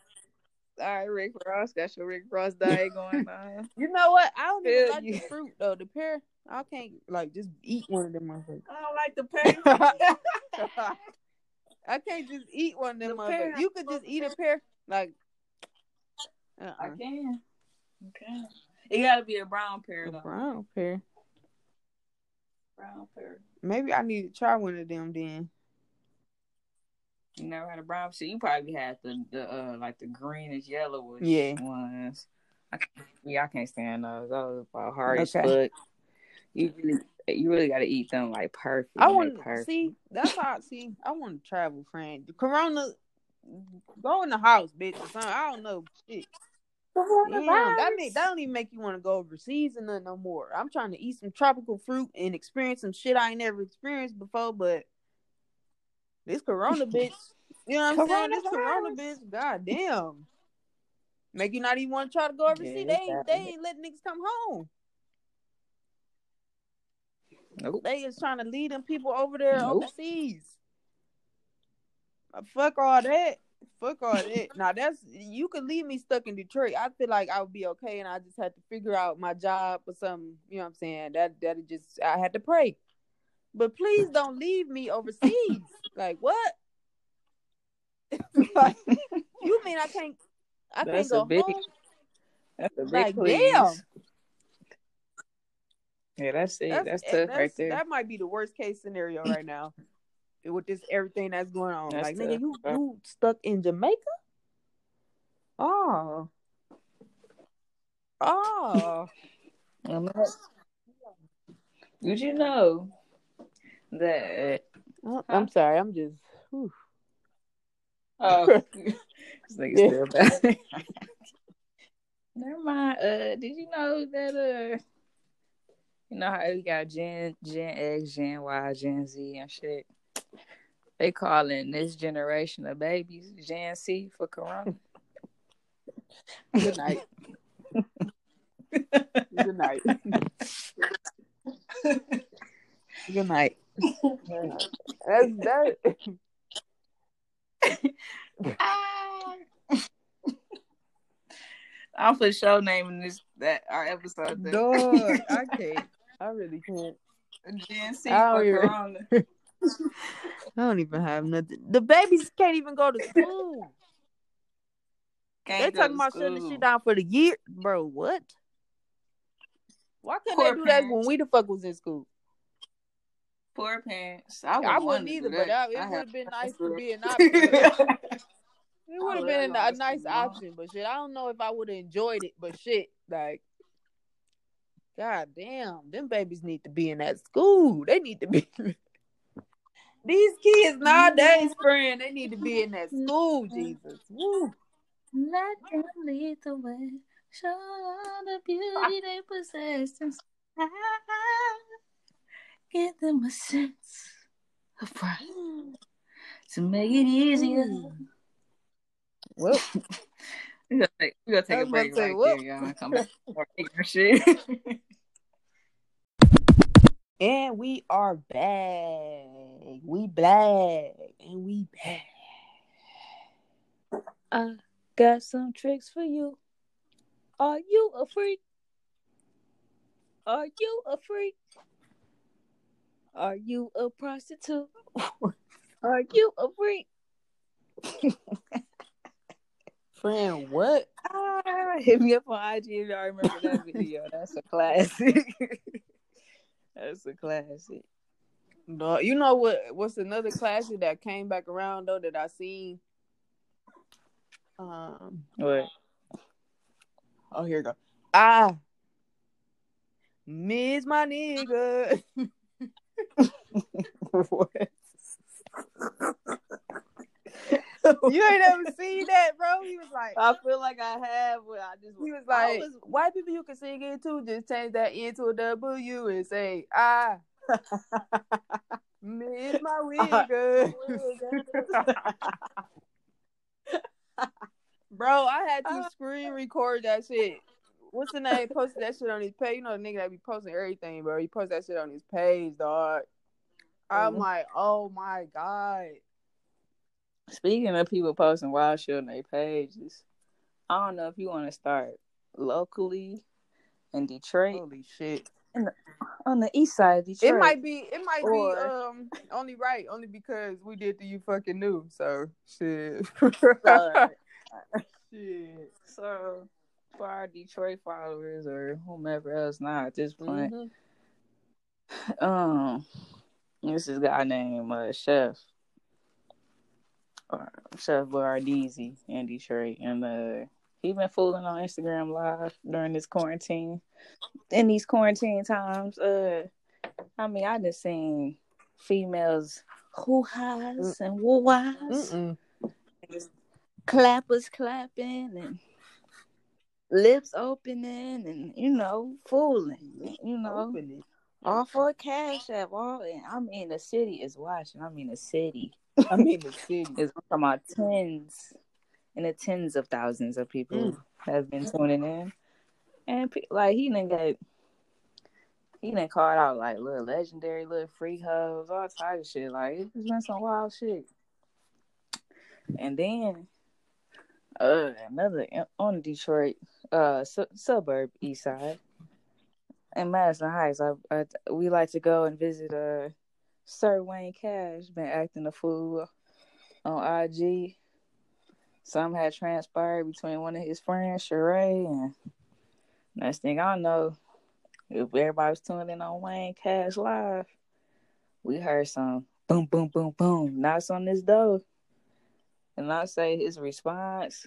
All right, Rick Ross got your Rick Ross diet going on. You know what? I don't even Feel like you. the fruit though. The pear, I can't like just eat one of them motherfuckers. I don't like the pear. I can't just eat one of them The motherfuckers. You could just eat a pear, like. I Uh-uh. can. Okay. It gotta be a brown pear A though. brown pear. Brown pear. Maybe I need to try one of them then. You never had a brown shit. You probably had the the uh like the greenish yellowish Yeah. ones. I can't, yeah, I can't stand those. Those are hard as Okay. fuck. You really you really gotta eat them like perfect. I want to see. That's how I see. I want to travel, friend. Corona, go in the house, bitch. Or something. I don't know. Shit. Damn, that make that don't even make you want to go overseas and nothing no more. I'm trying to eat some tropical fruit and experience some shit I ain't never experienced before, but this Corona bitch, you know what I'm saying? This Corona bitch, god damn, make you not even want to try to go overseas. Yeah, they ain't they ain't letting niggas come home. Nope. They is trying to lead them people over there Nope. overseas. Uh, Fuck all that. Fuck all that. now that's you could leave me stuck in Detroit. I feel like I would be okay, and I just had to figure out my job or something. You know what I'm saying? That that just I had to pray. But please don't leave me overseas. like what? like, you mean I can't? I That's can't go a big- home? That's a big Like please. damn. Yeah, that's it. That's, That's, eh, tough that's- right there. That might be the worst case scenario right now. With this everything that's going on. That's like nigga, you you stuck in Jamaica? Oh. Oh. Did you know that? I'm sorry, I'm just whew. Oh, this nigga Yeah. still bad. Never mind. Uh, did you know that? Uh, you know how we got Gen Gen X, Gen Y, Gen Z, and shit. They calling this generation of babies Gen C for Corona. good night. good night. good night. That's that. I'm for sure naming this that our episode dog. I can't. I really can't. Gen C I don't for even-. I don't even have nothing. The babies can't even go to school. Can't they talking about shutting the shit down for the year, bro. What? Why couldn't Poor they do that when we the fuck was in school? Poor parents. I, I, wouldn't either, but that, it would have been nice school. to be an option. it would have been a, a nice option, but shit, I don't know if I would have enjoyed it. But shit, like, god damn, them babies need to be in that school. They need to be. These kids nowadays, friend, they need to be in that school. Jesus, Woo. Let them lead the way. Show all the beauty they possess inside. Give them a sense of pride to make it easier. Well, We're gonna take, we gonna take I a break about to say, right whoop. there, y'all. Come back more shit. And we are back. We black. And we back. I got some tricks for you. Are you a freak? Are you a freak? Are you a prostitute? Are you a freak? Friend, what? Ah, hit me up on IG if y'all remember that video. That's a classic. That's a classic. No, you know what? What's another classic that came back around though that I seen? Um, What? oh here you go. Ah, miss my nigga. what? you ain't ever seen that, bro? He was like, I feel like I have, but I just he was I like, white people you can sing it too. Just change that into a W and say, ah, miss my nigga. Bro, I had to screen record that shit. What's the name? Posted that shit on his page. You know the nigga that be posting everything, bro. He posted that shit on his page, dog. I'm Mhm. like, oh my god. Speaking of people posting wild shit on their pages, I don't know if you want to start locally in Detroit, Holy shit. on the east side of Detroit. It might be it might Or- be um only right, only because we did the you fucking knew. So shit. So, shit. so for our Detroit followers or whomever else not at this point, Mhm. um, this is a guy named uh, Chef Chef Boardeezy in Detroit, and uh, he been fooling on Instagram Live during this quarantine. In these quarantine times, uh, I mean, I just seen females hoo ha's and woo Mm-mm. clappers clapping and lips opening, and you know, fooling, you know. Open it. All for cash app. All and I mean the city is watching. I mean the city I mean the city. is talking about tens and the tens of thousands of people Mm. have been tuning in, and pe- like he didn't get he didn't call it out like little legendary little free hoes, all type of shit. Like it's been some wild shit. And then uh another on Detroit uh su- suburb east side in Madison Heights. I, I we like to go and visit uh Sir Wayne Cash. Been acting a fool on IG. Something had transpired between one of his friends, Sheree, and next thing I know, if everybody was tuning in on Wayne Cash live, we heard some boom, boom, boom, boom, knocks on this door. And I say his response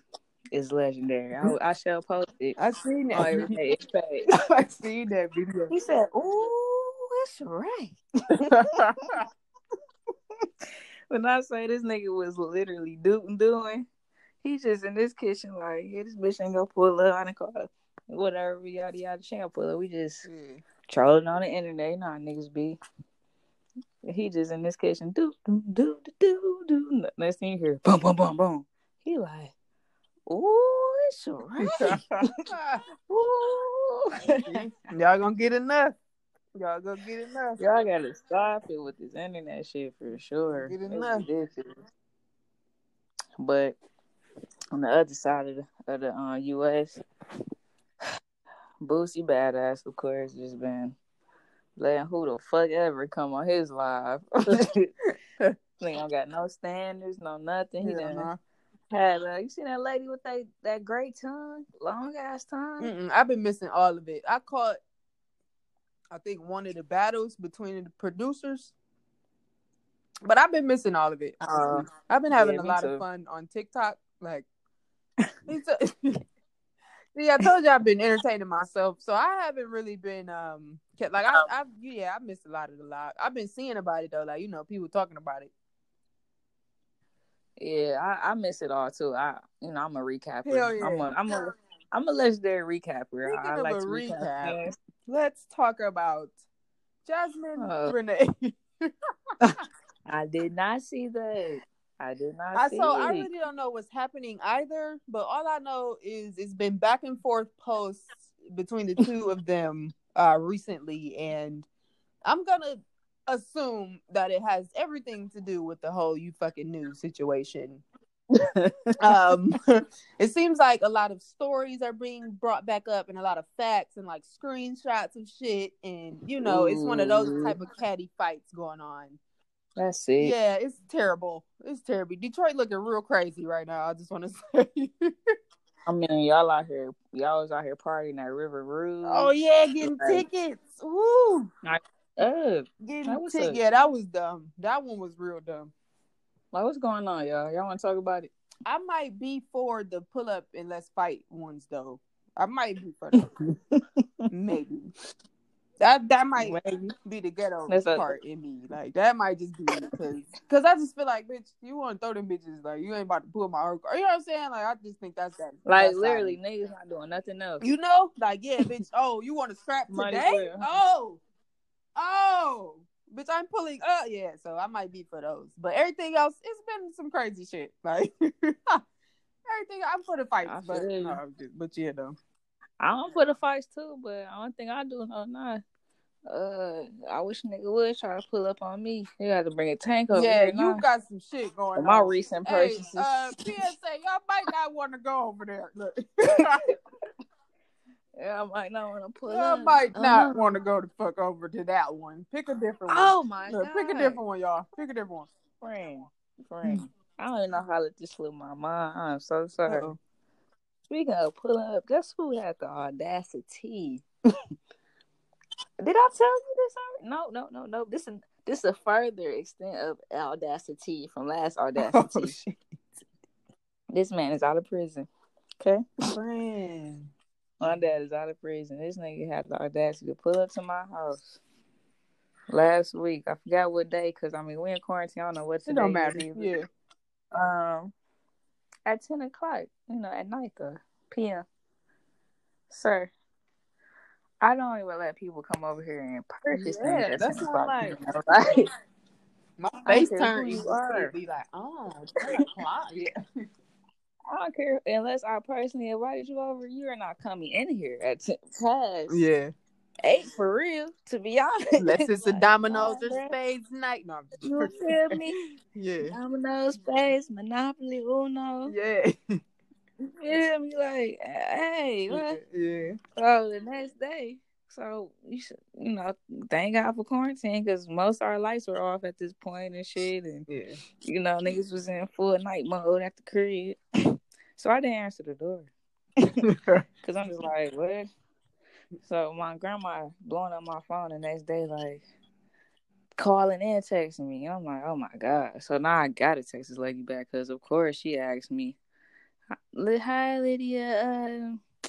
is legendary. I, I shall post it I seen that. everything it's page. I seen that video. He said, "Ooh, that's right." when I say this nigga was literally doing doing, he just in this kitchen like, yeah, this bitch ain't gonna pull up. I didn't call her. Whatever, yada yada. She ain't gonna pull up. We just trolling on the internet. You know how niggas be. He just in this kitchen, do do do do do do. Next thing you hear, boom boom boom boom. He like, ooh, it's right. Ooh. Y'all gonna get enough. Y'all gonna get enough. Y'all gotta stop it with this internet shit for sure. Get enough. But on the other side of the, of the uh, U.S., Boosie Badazz, of course, just been letting who the fuck ever come on his live. Nigga don't got no standards, no nothing. He done Uh-huh. had, uh, you see that lady with that, that great tongue? Long ass tongue? Mm-mm, I've been missing all of it. I caught, I think, one of the battles between the producers, but I've been missing all of it. Uh, I've been having yeah, a lot too. of fun on TikTok. Like, see, I told you I've been entertaining myself, so I haven't really been um kept, like I, I yeah, I missed a lot of the live. I've been seeing about it though, like you know, people talking about it. Yeah, I, I miss it all too. I, you know, I'm a recapper. Hell yeah. I'm a, I'm a, I'm a legendary recapper. I, I Speaking like to recap. recap. Let's talk about Jasmine Uh, Renee. I did not see that. I did not I see so it. I really don't know what's happening either, but all I know is it's been back and forth posts between the two of them uh recently and I'm gonna assume that it has everything to do with the whole you fucking knew situation. Um it seems like a lot of stories are being brought back up and a lot of facts and like screenshots of shit and you know it's one of those type of catty fights going on That's it. yeah it's terrible it's terrible detroit looking real crazy right now i just want to say I mean, y'all out here, y'all was out here partying at River Rouge. oh yeah getting Right. tickets Woo! Uh, getting tickets yeah that was dumb that one was real dumb like what's going on, y'all? Y'all want to talk about it? i might be for the pull up and let's fight ones though i might be for that maybe that that might Maybe. be the ghetto That's a- part in me. Like that might just be because I just feel like bitch, you want to throw them bitches like you ain't about to pull my arm. You know what I'm saying? Like I just think that's that. Like that side literally, me. niggas not doing nothing else. You know, like yeah, bitch. Oh, you want to scrap today? Oh, oh, bitch, I'm pulling up. Yeah, so I might be for those. But everything else, it's been some crazy shit. Like everything, I'm for the fights, I but you. no, but yeah, though. I don't put a fights too, but the only thing I do no not. Uh, I wish nigga would try to pull up on me. You got to bring a tank up. yeah, you got some shit going For on. my recent Hey, purchases. uh, PSA, y'all might not want to go over there. Yeah, I might not want to pull up. might Oh, not no. want to go the fuck over to that one. Pick a different one. Oh my Look, god! pick a different one, y'all. Pick a different one. friend, friend. I don't even know how to just slip my mind. I'm so sorry. Uh-oh. Speaking of pulling up, guess who had the audacity? Did I tell you this already? No, no, no, no. This is this is a further extent of audacity from last oh, audacity. Oh. This man is out of prison. Okay, Friend. My dad is out of prison. This nigga had the audacity to pull up to my house last week. I forgot what day because I mean we in quarantine. I don't know what It today don't matter. either. Yeah. Um, at ten o'clock, you know, at night, though, p.m. Sir, I don't even let people come over here and purchase Yeah, things. that's 10 what I'm like, My face don't turned you instantly, are. be like, oh, 10 o'clock. Yeah. I don't care unless I personally invited you over. You are not coming in here at ten past Yeah. eight for real. To be honest, Unless it's a Like, dominoes nah, or spades night. No, You feel me? Yeah. Dominoes, space, Monopoly, Uno. Yeah. You feel me? Like, hey, what? Yeah. So the next day, so you should, you know, thank God for quarantine because most of our lights were off at this point and shit, and Yeah. you know, niggas was in full night mode at the crib. So I didn't answer the door because I'm just like, what? So my grandma blowing up my phone the next day, like calling and texting me. I'm like, oh my god. So now I gotta text this lady back because of course she asked me, hi Lydia, uh,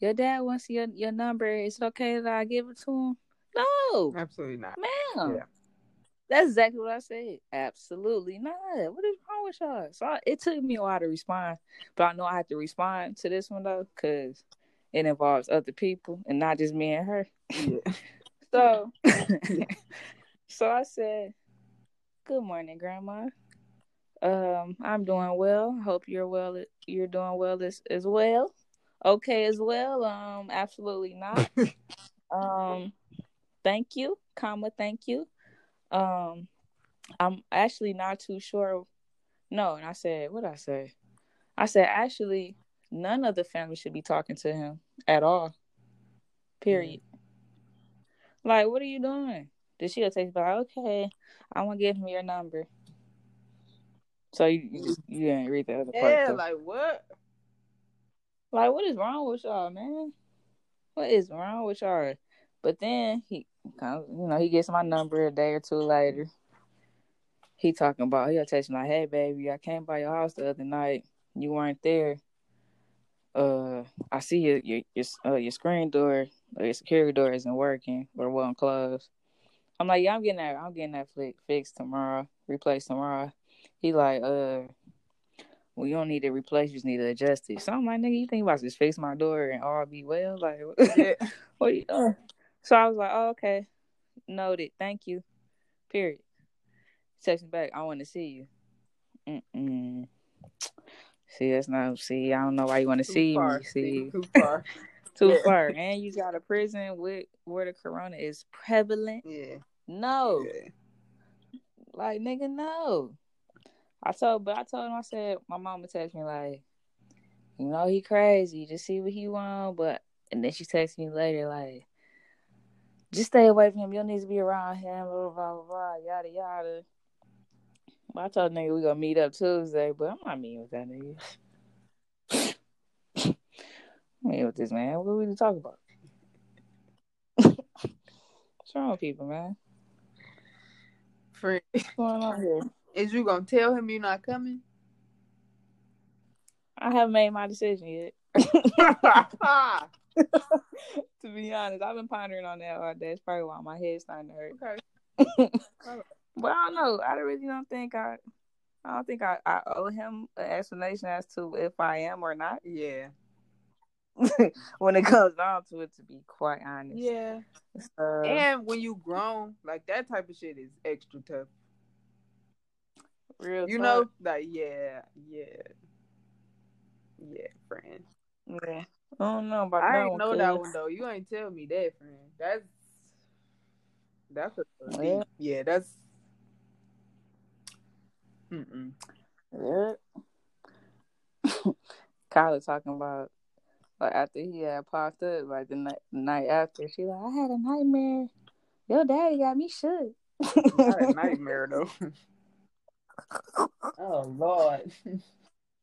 your dad wants your your number. Is it okay that I give it to him? No, Absolutely not. ma'am. Yeah. That's exactly what I said. Absolutely not. What is wrong with y'all? So I, it took me a while to respond, but I know I have to respond to this one though because it involves other people and not just me and her. Yeah. So, so I said, "Good morning, Grandma. Um, I'm doing well. Hope you're well. You're doing well as as well. Okay, as well. Um, absolutely not. um, thank you, comma, thank you. Um, I'm actually not too sure. No, and I said, what I say? I said actually, none of the family should be talking to him at all. Period. Like, what are you doing? Then she'll text back, okay, I want to give him your number. So you, you just you didn't read the other part. Yeah, like what? Like, what is wrong with y'all, man? What is wrong with y'all? But then he, you know, he gets my number a day or two later. He talking about he'll text me like, "Hey, baby, I came by your house the other night. You weren't there. Uh, I see your your your, uh, your screen door, or your security door isn't working or wasn't closed." I'm like, "Yeah, I'm getting that. I'm getting that fi- fixed tomorrow, replaced tomorrow." He like, "Uh." well, you don't need to replace, you just need to adjust it. So I'm like, nigga, you think about just fix my door and all be well? Like, Yeah. what you doing? So I was like, oh, okay, noted, thank you. Period. Text me back, I want to see you. Mm-mm. See, that's not. See, I don't know why you want to see far. me. See, Too far. too Yeah. far, and you got a prison with where the corona is prevalent. Yeah. No. Yeah. Like nigga, no. I told, but I told him, I said, my mama texted me like, you know, he crazy. Just see what he want, but and then she texted me later like, just stay away from him. You don't need to be around him. Blah blah blah, blah yada yada. But I told the nigga we gonna meet up Tuesday, but I'm not meeting with that nigga. Meeting with this man. What are we to talk about? What's wrong with people, man? Friend, What's going on here? is you gonna tell him you're not coming? I haven't made my decision yet. to be honest, I've been pondering on that all day. It's probably why my head's starting to hurt. okay. But I don't know. I really don't think I. I don't think I, I owe him an explanation as to if I am or not. Yeah. when it comes down to it, to be quite honest. Yeah. And when you grown, like that type of shit is extra tough. real You talk. know, like yeah, yeah, yeah, friend. Yeah. I don't know about I that ain't one. know that one though. You ain't tell me that, friend. That's that's a Yeah. yeah. That's mm Yeah. Kyla talking about like after he had popped up, like the night the night after, she like, I had a nightmare. Your daddy got me shook. Not a nightmare though. oh lord.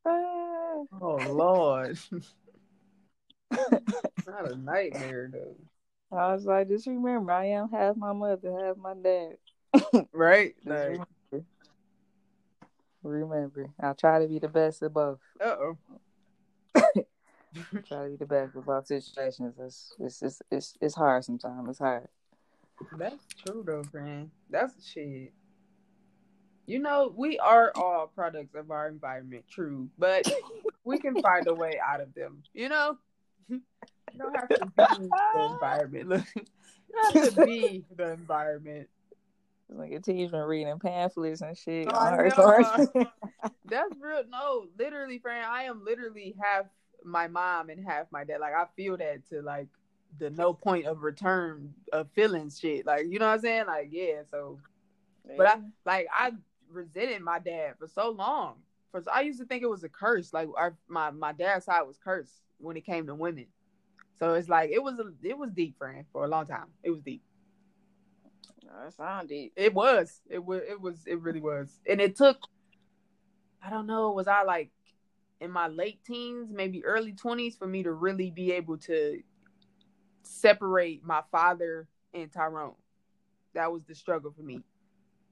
Ah. Oh lord. Not a nightmare though. I was like, just remember, I am half my mother, half my dad. Right? Like, remember. Remember, I try to be the best of both. uh oh. Try to be the best of both situations. It's it's it's it's, it's hard sometimes. It's hard. That's true though, friend. That's shit. You know, we are all products of our environment, true, but we can find a way out of them. You know, you don't have to be the environment. Look, you don't have to be the environment. Like a teacher's been reading pamphlets and shit. Oh, on her course. That's real. No, literally, friend. I am literally half my mom and half my dad. Like I feel that to like the no point of return of feelings shit. Like you know what I'm saying? Like yeah. So But I like I resented my dad for so long. For I used to think it was a curse. Like our, my my dad's side was cursed when it came to women. So it's like it was a it was deep, friend, for a long time. It was deep. that sound deep. It was. It was. It was. It really was. And it took. I don't know. Was I like in my late teens, maybe early twenties, for me to really be able to separate my father and Tyrone? That was the struggle for me.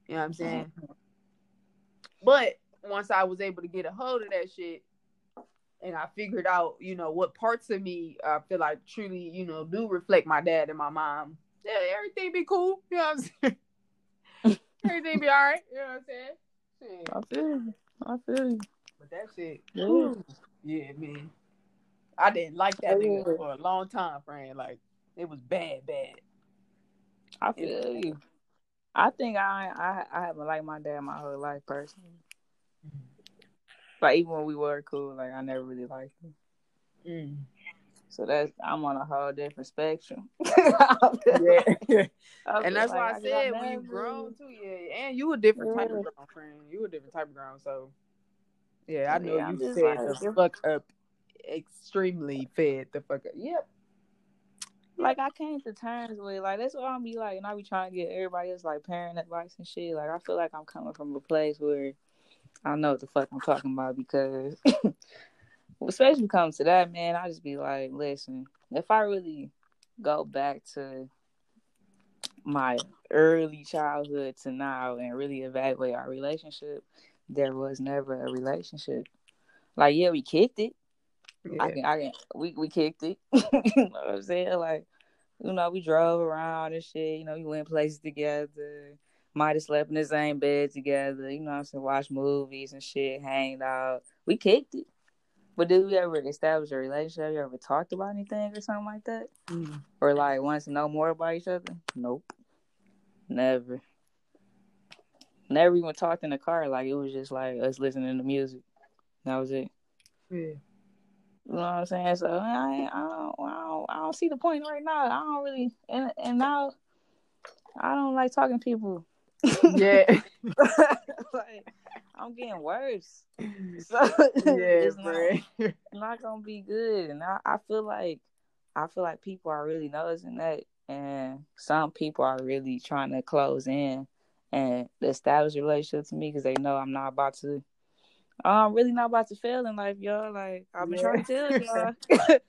You know what I'm saying? Mm-hmm. But once I was able to get a hold of that shit, and I figured out, you know, what parts of me I feel like truly, you know, do reflect my dad and my mom. Yeah, everything be cool. You know what I'm saying? everything be all right. You know what I'm saying? Shit. I feel you. I feel you. But that shit, Yeah. yeah, man. I didn't like that Yeah. nigga for a long time, friend. Like it was bad, bad. I feel you. I think I I I haven't liked my dad my whole life personally. Like even when we were cool, like I never really liked him. Mm. So that's I'm on a whole different spectrum. Yeah. And that's feel why like I said when you grown too, yeah. And you a different type of grown, friend. You a different type of grown, so yeah, I know Yeah, you fed like- the fuck up, extremely fed the fuck up. Yep. like I came to terms with like that's what I'm be like, and I be trying to get everybody else like parent advice and shit. Like I feel like I'm coming from a place where I don't know what the fuck I'm talking about because, especially when it comes to that man, I just be like, listen, if I really go back to my early childhood to now and really evaluate our relationship, there was never a relationship. Like yeah, we kicked it. I can, I can, we, we kicked it. you know what I'm saying? Like, you know, we drove around and shit. You know, we went places together. Might have slept in the same bed together. You know what I'm saying? Watch movies and shit, hanged out. We kicked it. But did we ever establish a relationship? You ever talked about anything or something like that? Mm. Or like wanted to know more about each other? Nope. Never. Never even talked in the car. Like, it was just like us listening to music. That was it. Yeah. You know what I'm saying? So I, I, don't, I don't, I don't see the point right now. I don't really, and and now I don't like talking to people. Yeah. like, I'm getting worse. So yeah, it's not, not gonna be good. And I, I feel like I feel like people are really noticing that and some people are really trying to close in and establish a relationship to me because they know I'm not about to I'm really not about to fail in life, y'all. Like I've been Yeah. trying to tell y'all.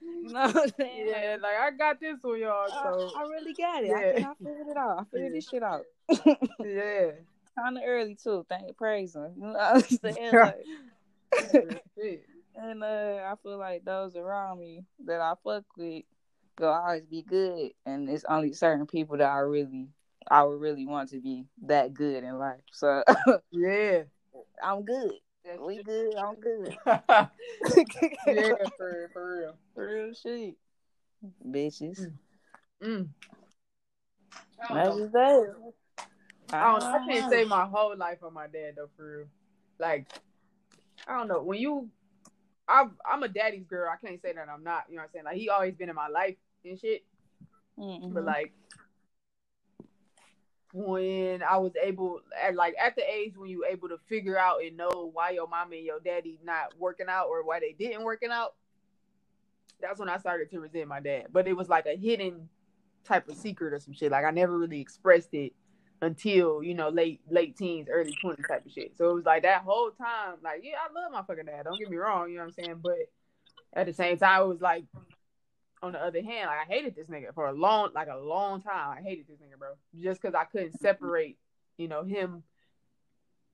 you know what I'm saying? Like, Yeah, like I got this one, y'all. So I, I really got it. I, Yeah. can, I figured it out. I figured this shit out. yeah. Kind of early too. Thank praise him. You know what I'm saying? Like, and uh, I feel like those around me that I fuck with will always be good, and it's only certain people that I really, I would really want to be that good in life. So Yeah. I'm good. We good. I'm good. yeah, for for real. For Real shit, bitches. Mm. I don't That's know. just that. I don't know. I can't say my whole life on my dad though, for real. Like, I don't know. When you, I'm I'm a daddy's girl. I can't say that I'm not. You know what I'm saying? Like he always been in my life and shit. Mhm. But like, when I was able, at like at the age when you able to figure out and know why your mom and your daddy not working out or why they didn't working out, that's when I started to resent my dad. But it was like a hidden type of secret or some shit. Like I never really expressed it until you know late late teens, early twenties type of shit. So it was like that whole time, like yeah, I love my fucking dad. Don't get me wrong, you know what I'm saying. But at the same time, it was like on the other hand, like I hated this nigga for a long, like a long time. I hated this nigga, bro, just because I couldn't separate, you know, him,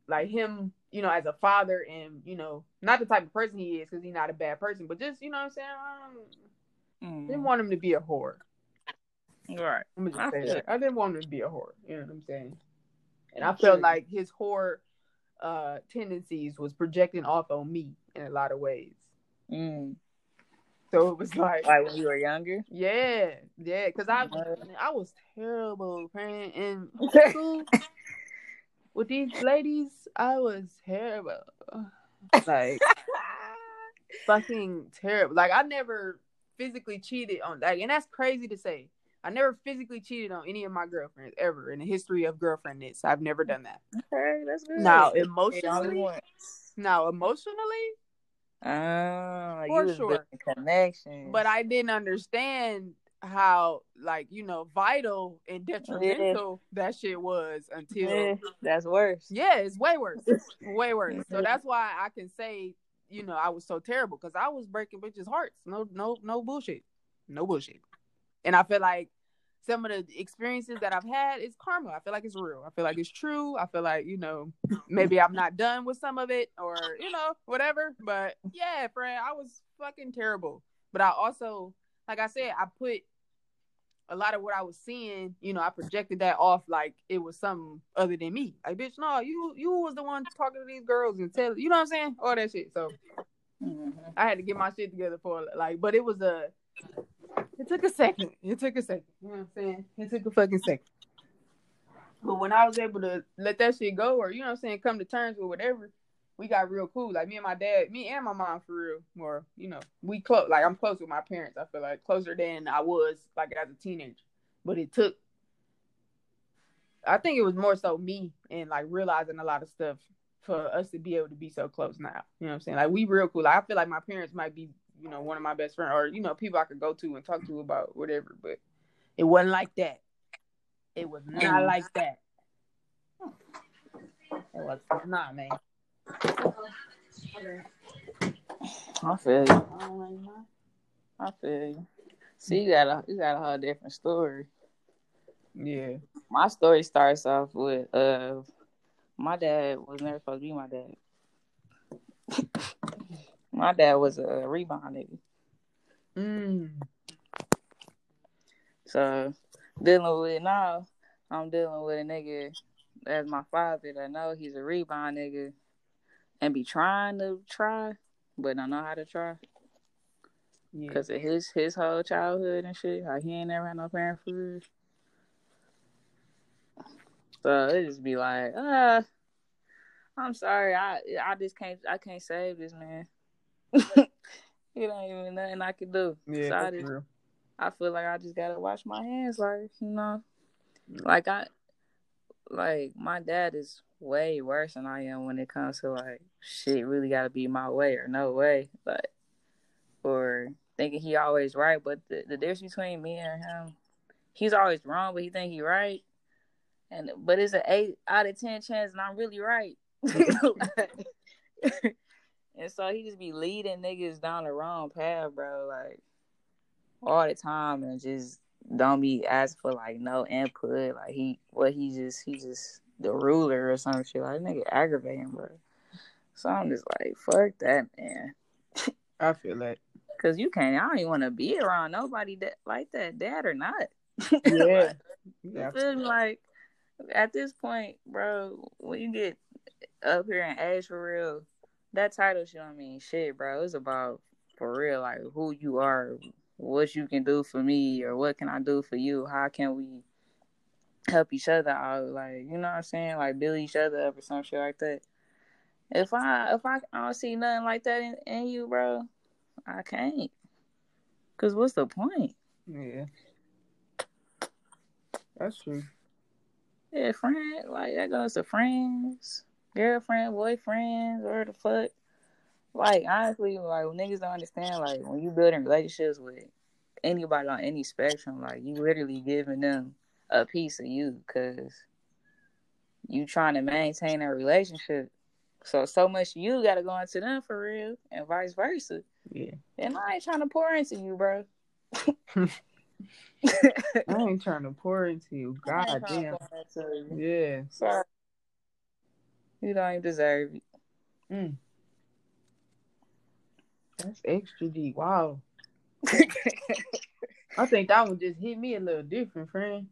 like him, you know, as a father, and you know, not the type of person he is, because he's not a bad person, but just you know what I'm saying. I Mhm. didn't want him to be a whore. Right. Let me just I say that. I didn't want him to be a whore. You know what I'm saying? And I felt like his whore uh tendencies was projecting off on me in a lot of ways. Mm. So it was like, Like when you were younger. yeah, yeah, because I I was terrible, man. In school with these ladies, I was terrible. Like fucking terrible. Like I never physically cheated on like and that's crazy to say. I never physically cheated on any of my girlfriends ever in the history of girlfriendness. I've never done that. Okay, that's good. Now emotionally, now emotionally, Oh, For sure. connection. but I didn't understand how like you know vital and detrimental that shit was until yeah, that's worse. Yeah, it's way worse. way worse. So that's why I can say, you know, I was so terrible because I was breaking bitches' hearts. No, no, no bullshit. No bullshit. And I feel like some of the experiences that I've had is karma. I feel like it's real. I feel like it's true. I feel like, you know, maybe I'm not done with some of it or, you know, whatever. But yeah, friend, I was fucking terrible. But I also, like I said, I put a lot of what I was seeing, you know, I projected that off like it was something other than me. Like, bitch, no, you you was the one talking to these girls and tell you know what I'm saying? All that shit. So. I had to get my shit together for like, but it was a it took a second. It took a second. You know what I'm saying? It took a fucking second. But when I was able to let that shit go or you know what I'm saying, come to terms with whatever, we got real cool. Like me and my dad, me and my mom for real. More, you know, we close like I'm close with my parents, I feel like closer than I was like as a teenager. But it took I think it was more so me and like realizing a lot of stuff for us to be able to be so close now. You know what I'm saying? Like we real cool. Like, I feel like my parents might be, you know, one of my best friends or, you know, people I could go to and talk to about whatever, but it wasn't like that. It was not Mm. like that. It was not, man. I feel you. I feel you. See, you got a you got a whole different story. Yeah. My story starts off with uh, my dad was never supposed to be my dad. my dad was a rebound nigga. Mm. So dealing with now, I'm dealing with a nigga as my father that know he's a rebound nigga and be trying to try, but don't know how to try Yeah. because of his his whole childhood and shit. How he ain't never had no parent real. So it just be like, uh, I'm sorry, I I just can't I can't save this man. it ain't even nothing I can do. Yeah. so I just. I feel like I just gotta wash my hands, like you know. Like I, like my dad is way worse than I am when it comes to like shit. Really got to be my way or no way, like or thinking he always right. But the the difference between me and him, he's always wrong, but he think he right. And but it's an eight out of ten chance, and I'm really right. and so he just be leading niggas down the wrong path, bro. Like all the time, and just don't be asking for like no input. Like he, what he just he just the ruler or some shit. Like nigga aggravating, bro. So I'm just like, fuck that, man. I feel that. Cause you can't. I don't even want to be around nobody that like that, dad or not. Yeah. You feel? Like at this point, bro, when you get up here in age for real, that title shit don't mean shit, bro. It's about for real, like who you are, what you can do for me, or what can I do for you? How can we help each other out? Like, you know what I'm saying? Like build each other up or some shit like that. If I if I, I don't see nothing like that in, in you, bro, I can't. Cause what's the point? Yeah. That's true. Yeah, friend, like that goes to friends, girlfriend, boyfriends, or the fuck. Like honestly, like niggas don't understand, like when you building relationships with anybody on any spectrum, like you literally giving them a piece of you, cause you trying to maintain a relationship. So so much you got to go into them for real, and vice versa. Yeah. And I ain't trying to pour into you, bro. I ain't trying to pour into you. God damn. you. Yeah. Sorry. You don't even deserve it. Mm. That's extra deep. Wow. I think that one just hit me a little different, friend.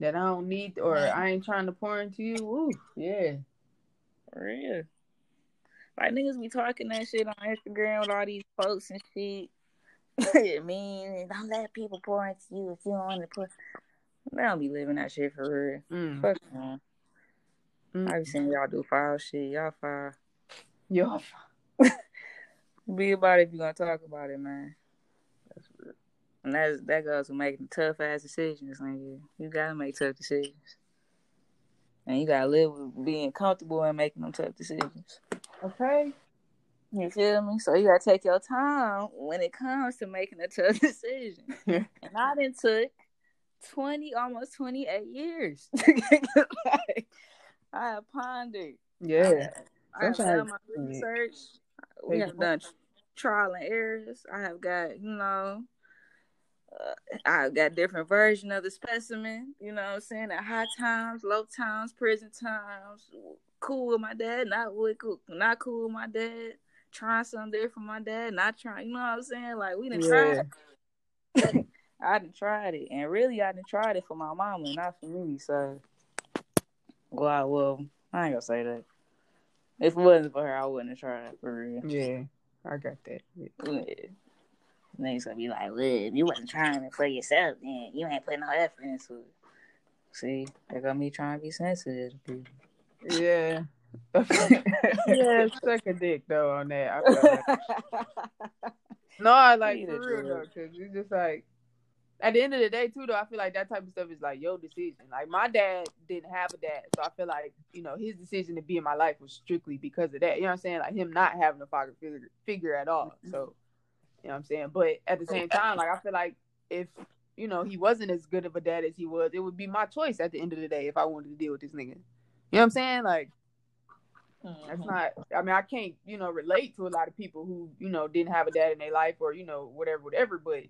That I don't need or I ain't trying to pour into you. Ooh, yeah. For real. Like niggas be talking that shit on Instagram with all these posts and shit. it mean don't let people pour into you if you don't want to pour. They don't be living that shit for real. Mm. Fuck man. Mm. I be seeing y'all do foul shit. Y'all foul. Y'all foul. Be about it if you gonna talk about it, man. That's real. And that's that goes to making tough ass decisions, nigga. You gotta make tough decisions. And you gotta live with being comfortable and making them tough decisions. Okay. You feel me? So you gotta take your time when it comes to making a tough decision. and I done took twenty, almost twenty eight years. like, I have pondered. Yeah. I have done my research. We have done trial and errors. I have got, you know, uh, I've got different version of the specimen. You know what I'm saying? At high times, low times, prison times. Cool with my dad, not with cool, not cool with my dad. Trying something different for my dad, not trying. You know what I'm saying? Like we done Yeah. tried. I didn't tried it, and really, I didn't tried it for my mama, not for me. So, well, I well, I ain't gonna say that. If it wasn't for her, I wouldn't have tried for real. Yeah. I got that. Yeah. Yeah. Niggas gonna be like, well, if you wasn't trying it for yourself, then you ain't putting no effort into it. See, they got me trying to be sensitive to. Yeah. yeah, suck a dick though on that. I like. No, I like for real though, because it's just like at the end of the day too. Though I feel like that type of stuff is like your decision. Like my dad didn't have a dad, so I feel like you know his decision to be in my life was strictly because of that. You know what I'm saying? Like him not having a father figure, figure at all. Mm-hmm. So you know what I'm saying. But at the same time, like I feel like if you know he wasn't as good of a dad as he was, it would be my choice at the end of the day if I wanted to deal with this nigga. You know what I'm saying? Like that's mm-hmm. not. I mean, I can't, you know, relate to a lot of people who, you know, didn't have a dad in their life or, you know, whatever, whatever. But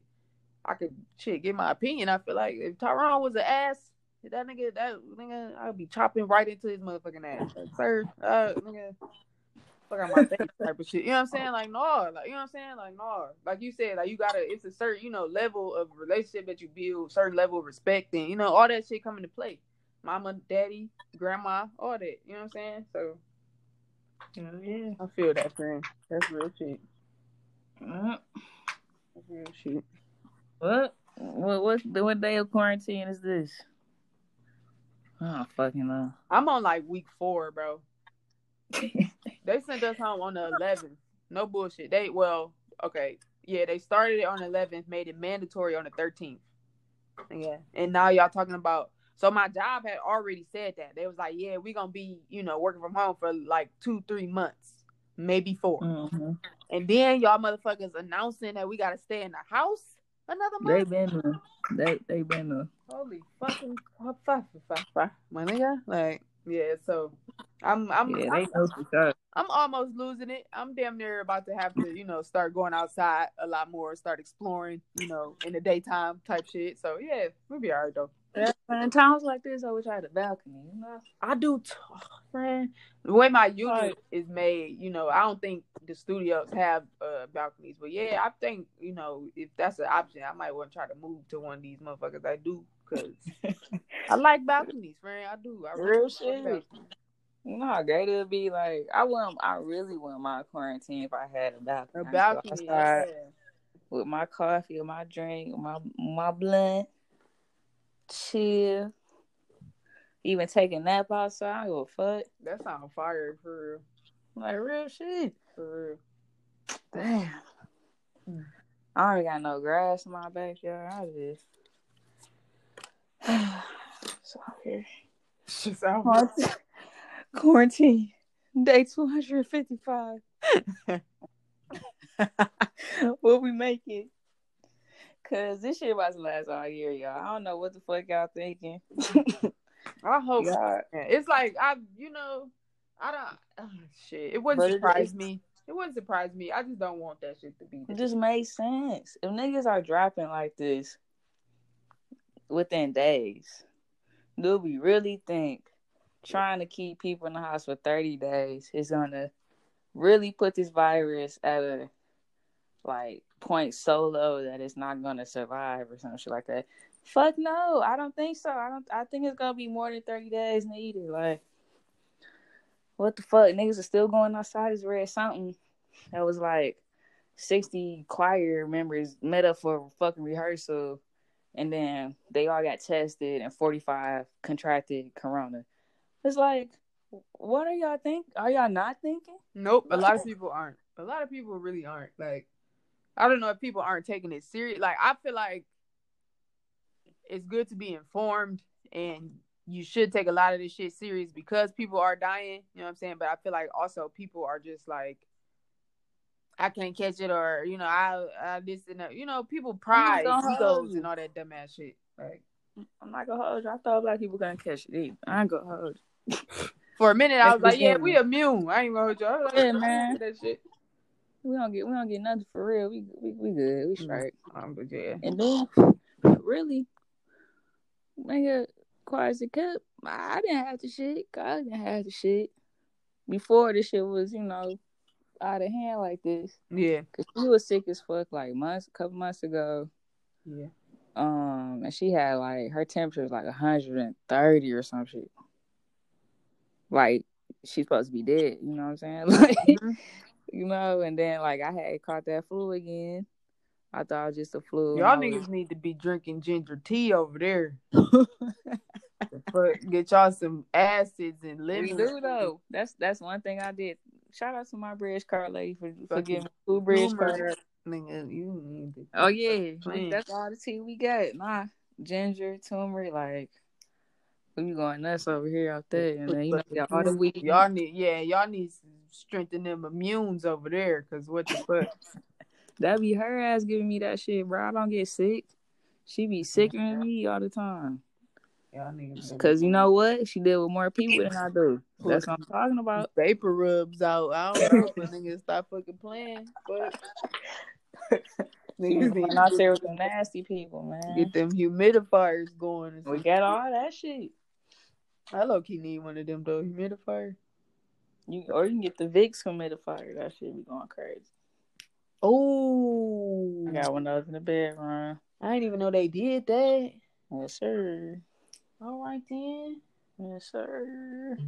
I could shit give my opinion. I feel like if Tyrone was an ass, that nigga, that nigga, I'd be chopping right into his motherfucking ass. Like, sir, uh, nigga, fuck out my face type of shit. You know what I'm saying? Like, no, like, you know what I'm saying? Like, no, like you said, like you gotta. It's a certain, you know, level of relationship that you build, certain level of respect, and you know, all that shit come into play. Mama, daddy, grandma, all that. You know what I'm saying? So. yeah. I feel that, friend. That's real shit. Mm. That's real shit. What? What? What? What day of quarantine is this? Don't fucking know. I'm on like week four, bro. They sent us home on the 11th. No bullshit. They well, okay, yeah, they started it on the 11th, made it mandatory on the 13th. Yeah, and now y'all talking about. So my job had already said that. They was like, yeah, we gonna be, you know, working from home for like two, three months, maybe 4 Mhm. And then y'all motherfuckers announcing that we gotta stay in the house another They been uh, they they been uh, Holy fucking fuck, fuck, fuck, fuck, my nigga. Like, yeah. So I'm, I'm, yeah, I'm they know for sure. I'm almost losing it. I'm damn near about to have to, you know, start going outside a lot more, start exploring, you know, in the daytime type shit. So yeah, we'll be alright though. Yeah, in times like this, I wish I had a balcony. You know, I do, t- friend. The way my unit is made, you know, I don't think the studios have uh, balconies, but yeah, I think you know if that's an option, I might want to try to move to one of these motherfuckers. I do because I like balconies, friend. I do. I Real like shit. you know how great it would be. Like I wouldn't, I really wouldn't mind quarantine if I had a balcony. A balcony, could go outside yeah. with my coffee my drink, my my blunt, chill. Even take a nap outside. I don't give a fuck. That sounds fire for real. Like real shit. For real. Damn. I already got no grass in my backyard. I just. so here. Shit sound Quarantine. Quarantine. Day 255. what we make it? Cause this shit about to last all year, y'all. I don't know what the fuck y'all thinking. I hope God. It's like I, you know, I don't. ah, shit, it wouldn't But surprise is- me. It wouldn't surprise me. I just don't want that shit to be. It just makes sense. If niggas are dropping like this within days, do we really think trying to keep people in the house for 30 days is gonna really put this virus at a like point so low that it's not gonna survive or some shit like that? Fuck no, I don't think so. I don't I think it's gonna be more than 30 days neither. Like what the fuck? Niggas are still going outside. Is read something that was like 60 choir members met up for a fucking rehearsal and then they all got tested and 45 contracted corona. It's like, what are y'all think? Are y'all not thinking? Nope. A lot of people aren't. A lot of people really aren't. Like, I don't know if people aren't taking it serious. Like, I feel like it's good to be informed and you should take a lot of this shit serious because people are dying. You know what I'm saying? But I feel like also people are just like, I can't catch it, or you know, I, I this and that. You know, people pride, egos, and all that dumbass shit. Like I'm not gonna hold you. I thought black people gonna catch it either. I ain't gonna hold you. for a minute, I was like, yeah, we immune. I ain't gonna hold you. I was like, Yeah, man. that shit. We don't get we don't get nothing for real. We we, we good. We straight. Um, but yeah, And then really, nigga, it kept. I didn't have the shit. God didn't have the shit. Before this shit was, you know, out of hand like this. yeah, Cause she was sick as fuck like months, a couple months ago. yeah. Um, and she had like her temperature was like 130 or some shit. Like she's supposed to be dead. You know what I'm saying? Like, Mhm. You know. And then like I had caught that flu again. I thought it was just a flu. Y'all and I was- niggas need to be drinking ginger tea over there. Get y'all some acids and We lemon. do though. That's that's one thing I did. Shout out to my bridge card lady for, for giving me two bridge. Nigga, you need to. Oh yeah, that's all the tea we got. Nah, ginger, turmeric, like we going nuts over here out there, and then you know, all the weed. Y'all need, yeah, y'all need strengthen them immunes over there. Cause what the fuck? That be her ass giving me that shit, bro. I don't get sick. She be sicker than me all the time. Y'all Cause you know what? She deal with more people than I do. That's what I'm talking about. vapor rubs out. I don't know, but niggas stop fucking playing. But niggas I'm out there with the nasty people, man. get them humidifiers going. and We got all that shit. I low key need one of them though. Humidifier. You or you can get the Vicks humidifier. That shit be going crazy. Oh, I got one of those in the bedroom. I didn't even know they did that. Yes, sir. All right then. Yes, sir.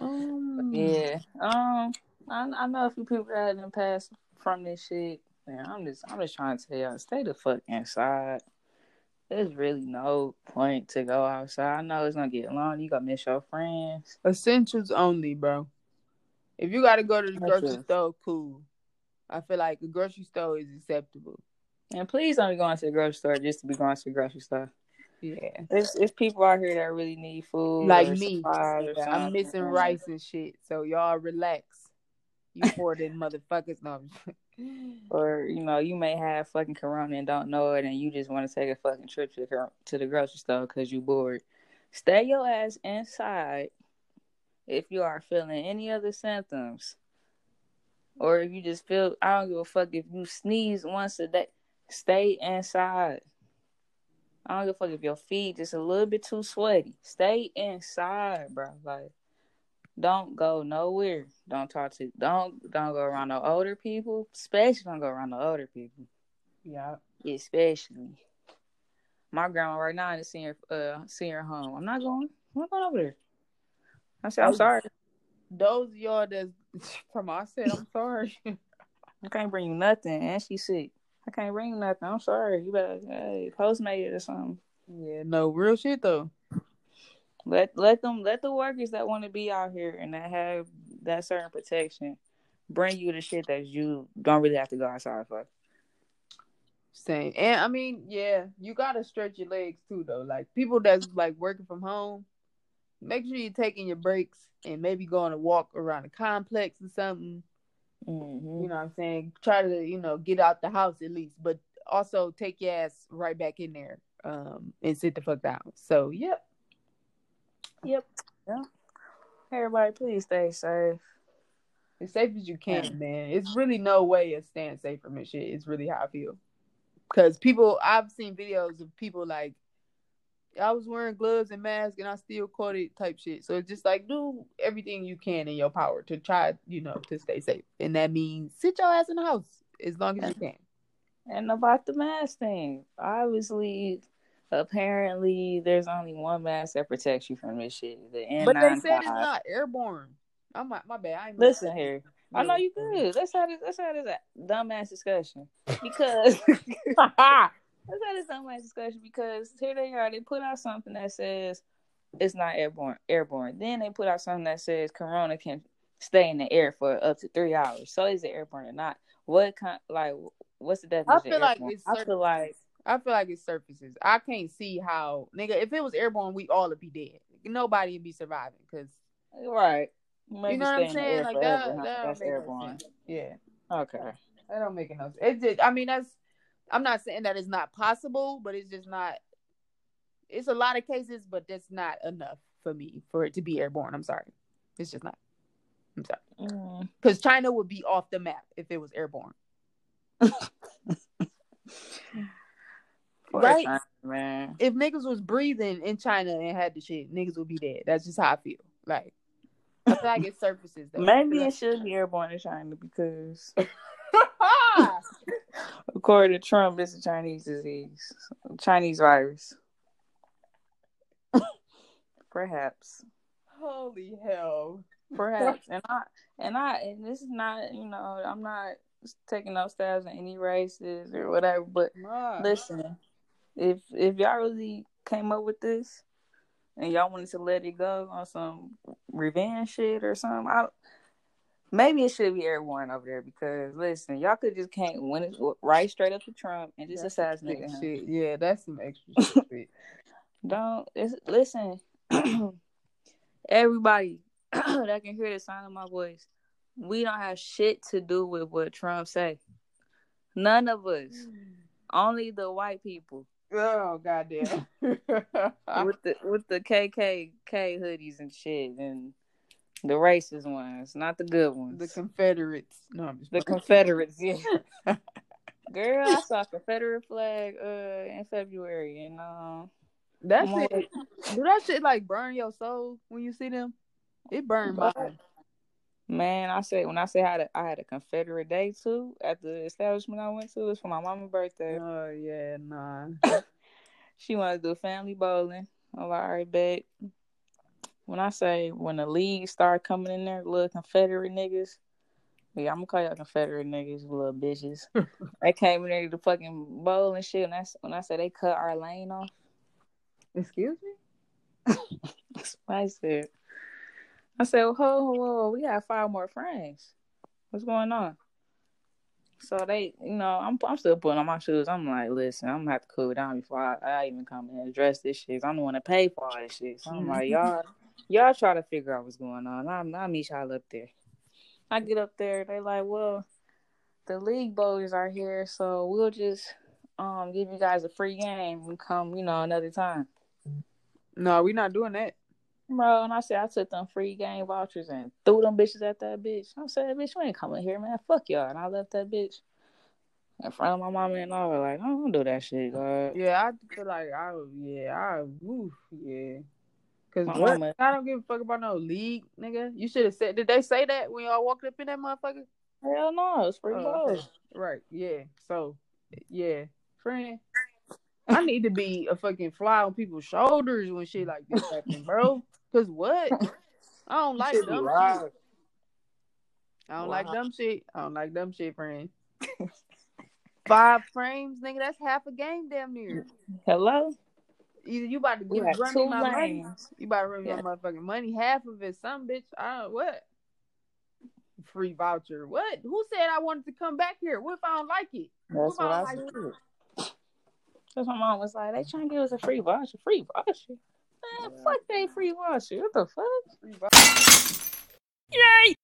Um, Yeah. Um, I, I know a few people that have passed from this shit. Man, I'm just I'm just trying to tell y'all, stay the fuck inside. There's really no point to go outside. I know it's gonna get long. You gonna miss your friends. Essentials only, bro. If you gotta go to the That's grocery it. store, cool. I feel like the grocery store is acceptable. And please don't be going to the grocery store just to be going to the grocery store. Yeah. It's it's people out here that really need food, Like me. Yeah, I'm missing rice and shit. So y'all relax. You hoarding motherfuckers. No. I'm Or you know, you may have fucking corona and don't know it, and you just want to take a fucking trip to the to the grocery store because you bored. Stay your ass inside if you are feeling any other symptoms, or if you just feel. I don't give a fuck if you sneeze once a day. Stay inside. I don't give a fuck if your feet just a little bit too sweaty. Stay inside, bro. Like, don't go nowhere. Don't talk to. Don't don't go around no older people. Especially don't go around no older people. yeah. Especially. My grandma right now in the senior uh senior home. I'm not going. I'm not going over there. I said I'm sorry. Those of y'all that's from I said I'm sorry. I can't bring you nothing, and she sick. I can't bring you nothing. I'm sorry. You better hey, postmate it or something. yeah, no real shit though. Let let them let the workers that want to be out here and that have that certain protection bring you the shit that you don't really have to go outside for. Same. And I mean, yeah, you gotta stretch your legs too though. Like people that's like working from home, make sure you're taking your breaks and maybe going to walk around the complex or something. Mm-hmm. You know what I'm saying? Try to, you know, get out the house at least, but also take your ass right back in there um and sit the fuck down. So, yep. Yep. Hey everybody, please stay safe. As safe as you can, man. It's really no way of staying safe from this shit. It's really how I feel. Cause people I've seen videos of people like I was wearing gloves and mask and I still caught it type shit. So it's just like do everything you can in your power to try, you know, to stay safe. And that means sit your ass in the house as long as you can. And about the mask thing, obviously, apparently, there's only one mask that protects you from this shit. The N95. But they said it's not airborne. I'm my, my bad. I ain't Listen here. I know you good. Let's have this. Let's have this dumbass discussion because let's have this dumbass discussion because here they are. They put out something that says it's not airborne. Airborne. Then they put out something that says Corona can stay in the air for up to three hours. So is it airborne or not? What kind? Like, what's the definition? I feel of like airborne? it's I feel like I feel like it's surfaces. I can't see how nigga. If it was airborne, we all would be dead. Nobody would be surviving because right. Maybe you know what I'm saying. Like forever, that. huh? That's don't airborne. sense. Yeah, Okay. that don't make no sense. It's just, I mean, that's. I'm not saying that it's not possible, but it's just not. It's a lot of cases, but that's not enough for me for it to be airborne. I'm sorry, it's just not. I'm sorry Mm. because China would be off the map if it was airborne. Right. China, man. If niggas was breathing in China and had the shit, niggas would be dead. That's just how I feel. Like I feel like it's surfaces. Though. Maybe it should be airborne in China because! according to Trump, it's a Chinese disease, Chinese virus. Perhaps, Holy hell. perhaps, and I and I and this is not, you know, I'm not taking no stabs at any races or whatever. But My. listen, if if y'all really came up with this and y'all wanted to let it go on some revenge shit or something, I maybe it should be airborne over there because listen, y'all could just can't win it right straight up to Trump and just assassinate him. shit. Yeah, that's some extra shit. Don't listen. Everybody that can hear the sound of my voice, we don't have shit to do with what Trump say. None of us. Only the white people. Oh goddamn. with the with the KKK hoodies and shit and the racist ones, not the good ones. the Confederates. No, I'm just The Confederates, yeah. Girl, I saw a Confederate flag uh in February and um that shit. Do that shit like burn your soul when you see them? It burned mine. man, I said when I say I had a, I had a Confederate day too at the establishment I went to, it was for my mama's birthday. Oh yeah, nah. She wanted to do family bowling. I'm like, all right, bet. When I say when the league started coming in there, little Confederate niggas, yeah, I'm gonna call y'all Confederate niggas, little bitches. they came in there to fucking bowl and shit. And that's when I said they cut our lane off. Excuse me. That's what I said. I said, whoa, whoa, whoa, we got five more friends. What's going on? So they, you know, I'm I'm still putting on my shoes. I'm like, listen, I'm gonna have to cool down before I, I even come in and address this shit. I'm the one to pay for all this shit. So I'm like, y'all, y'all try to figure out what's going on. I'm I'll meet y'all up there. I get up there, they like, well, the league boys are here, so we'll just um give you guys a free game and come, you know, another time. No, we not doing that. Bro, and I said I took them free game vouchers and threw them bitches at that bitch. I said, bitch, we ain't coming here, man. Fuck y'all. And I left that bitch in front of my mama and all. Like, I don't do that shit, God. Yeah, I feel like I yeah, I oof, yeah. Cause what? mama- I don't give a fuck about no league, nigga. You should have said. Did they say that when y'all walked up in that motherfucker? Hell no, it's free Oh. Right. Yeah. So, yeah, friend. I need to be a fucking fly on people's shoulders when shit like this happen, bro. Cause what? I don't like dumb wild. shit. I don't like dumb shit. I don't like dumb shit, friend. Five frames, nigga. That's half a game, damn near. Hello? Either you about to We give have run me my money, lanes. you about to run me Yeah. my motherfucking money. Half of it, some bitch. I don't what. Free voucher. What? Who said I wanted to come back here? What if I don't like it? That's What what I about said. like That's my mom was like, they trying to give us a free voucher. Free voucher? Man, fuck they free voucher. What the fuck? Free voucher. Yay!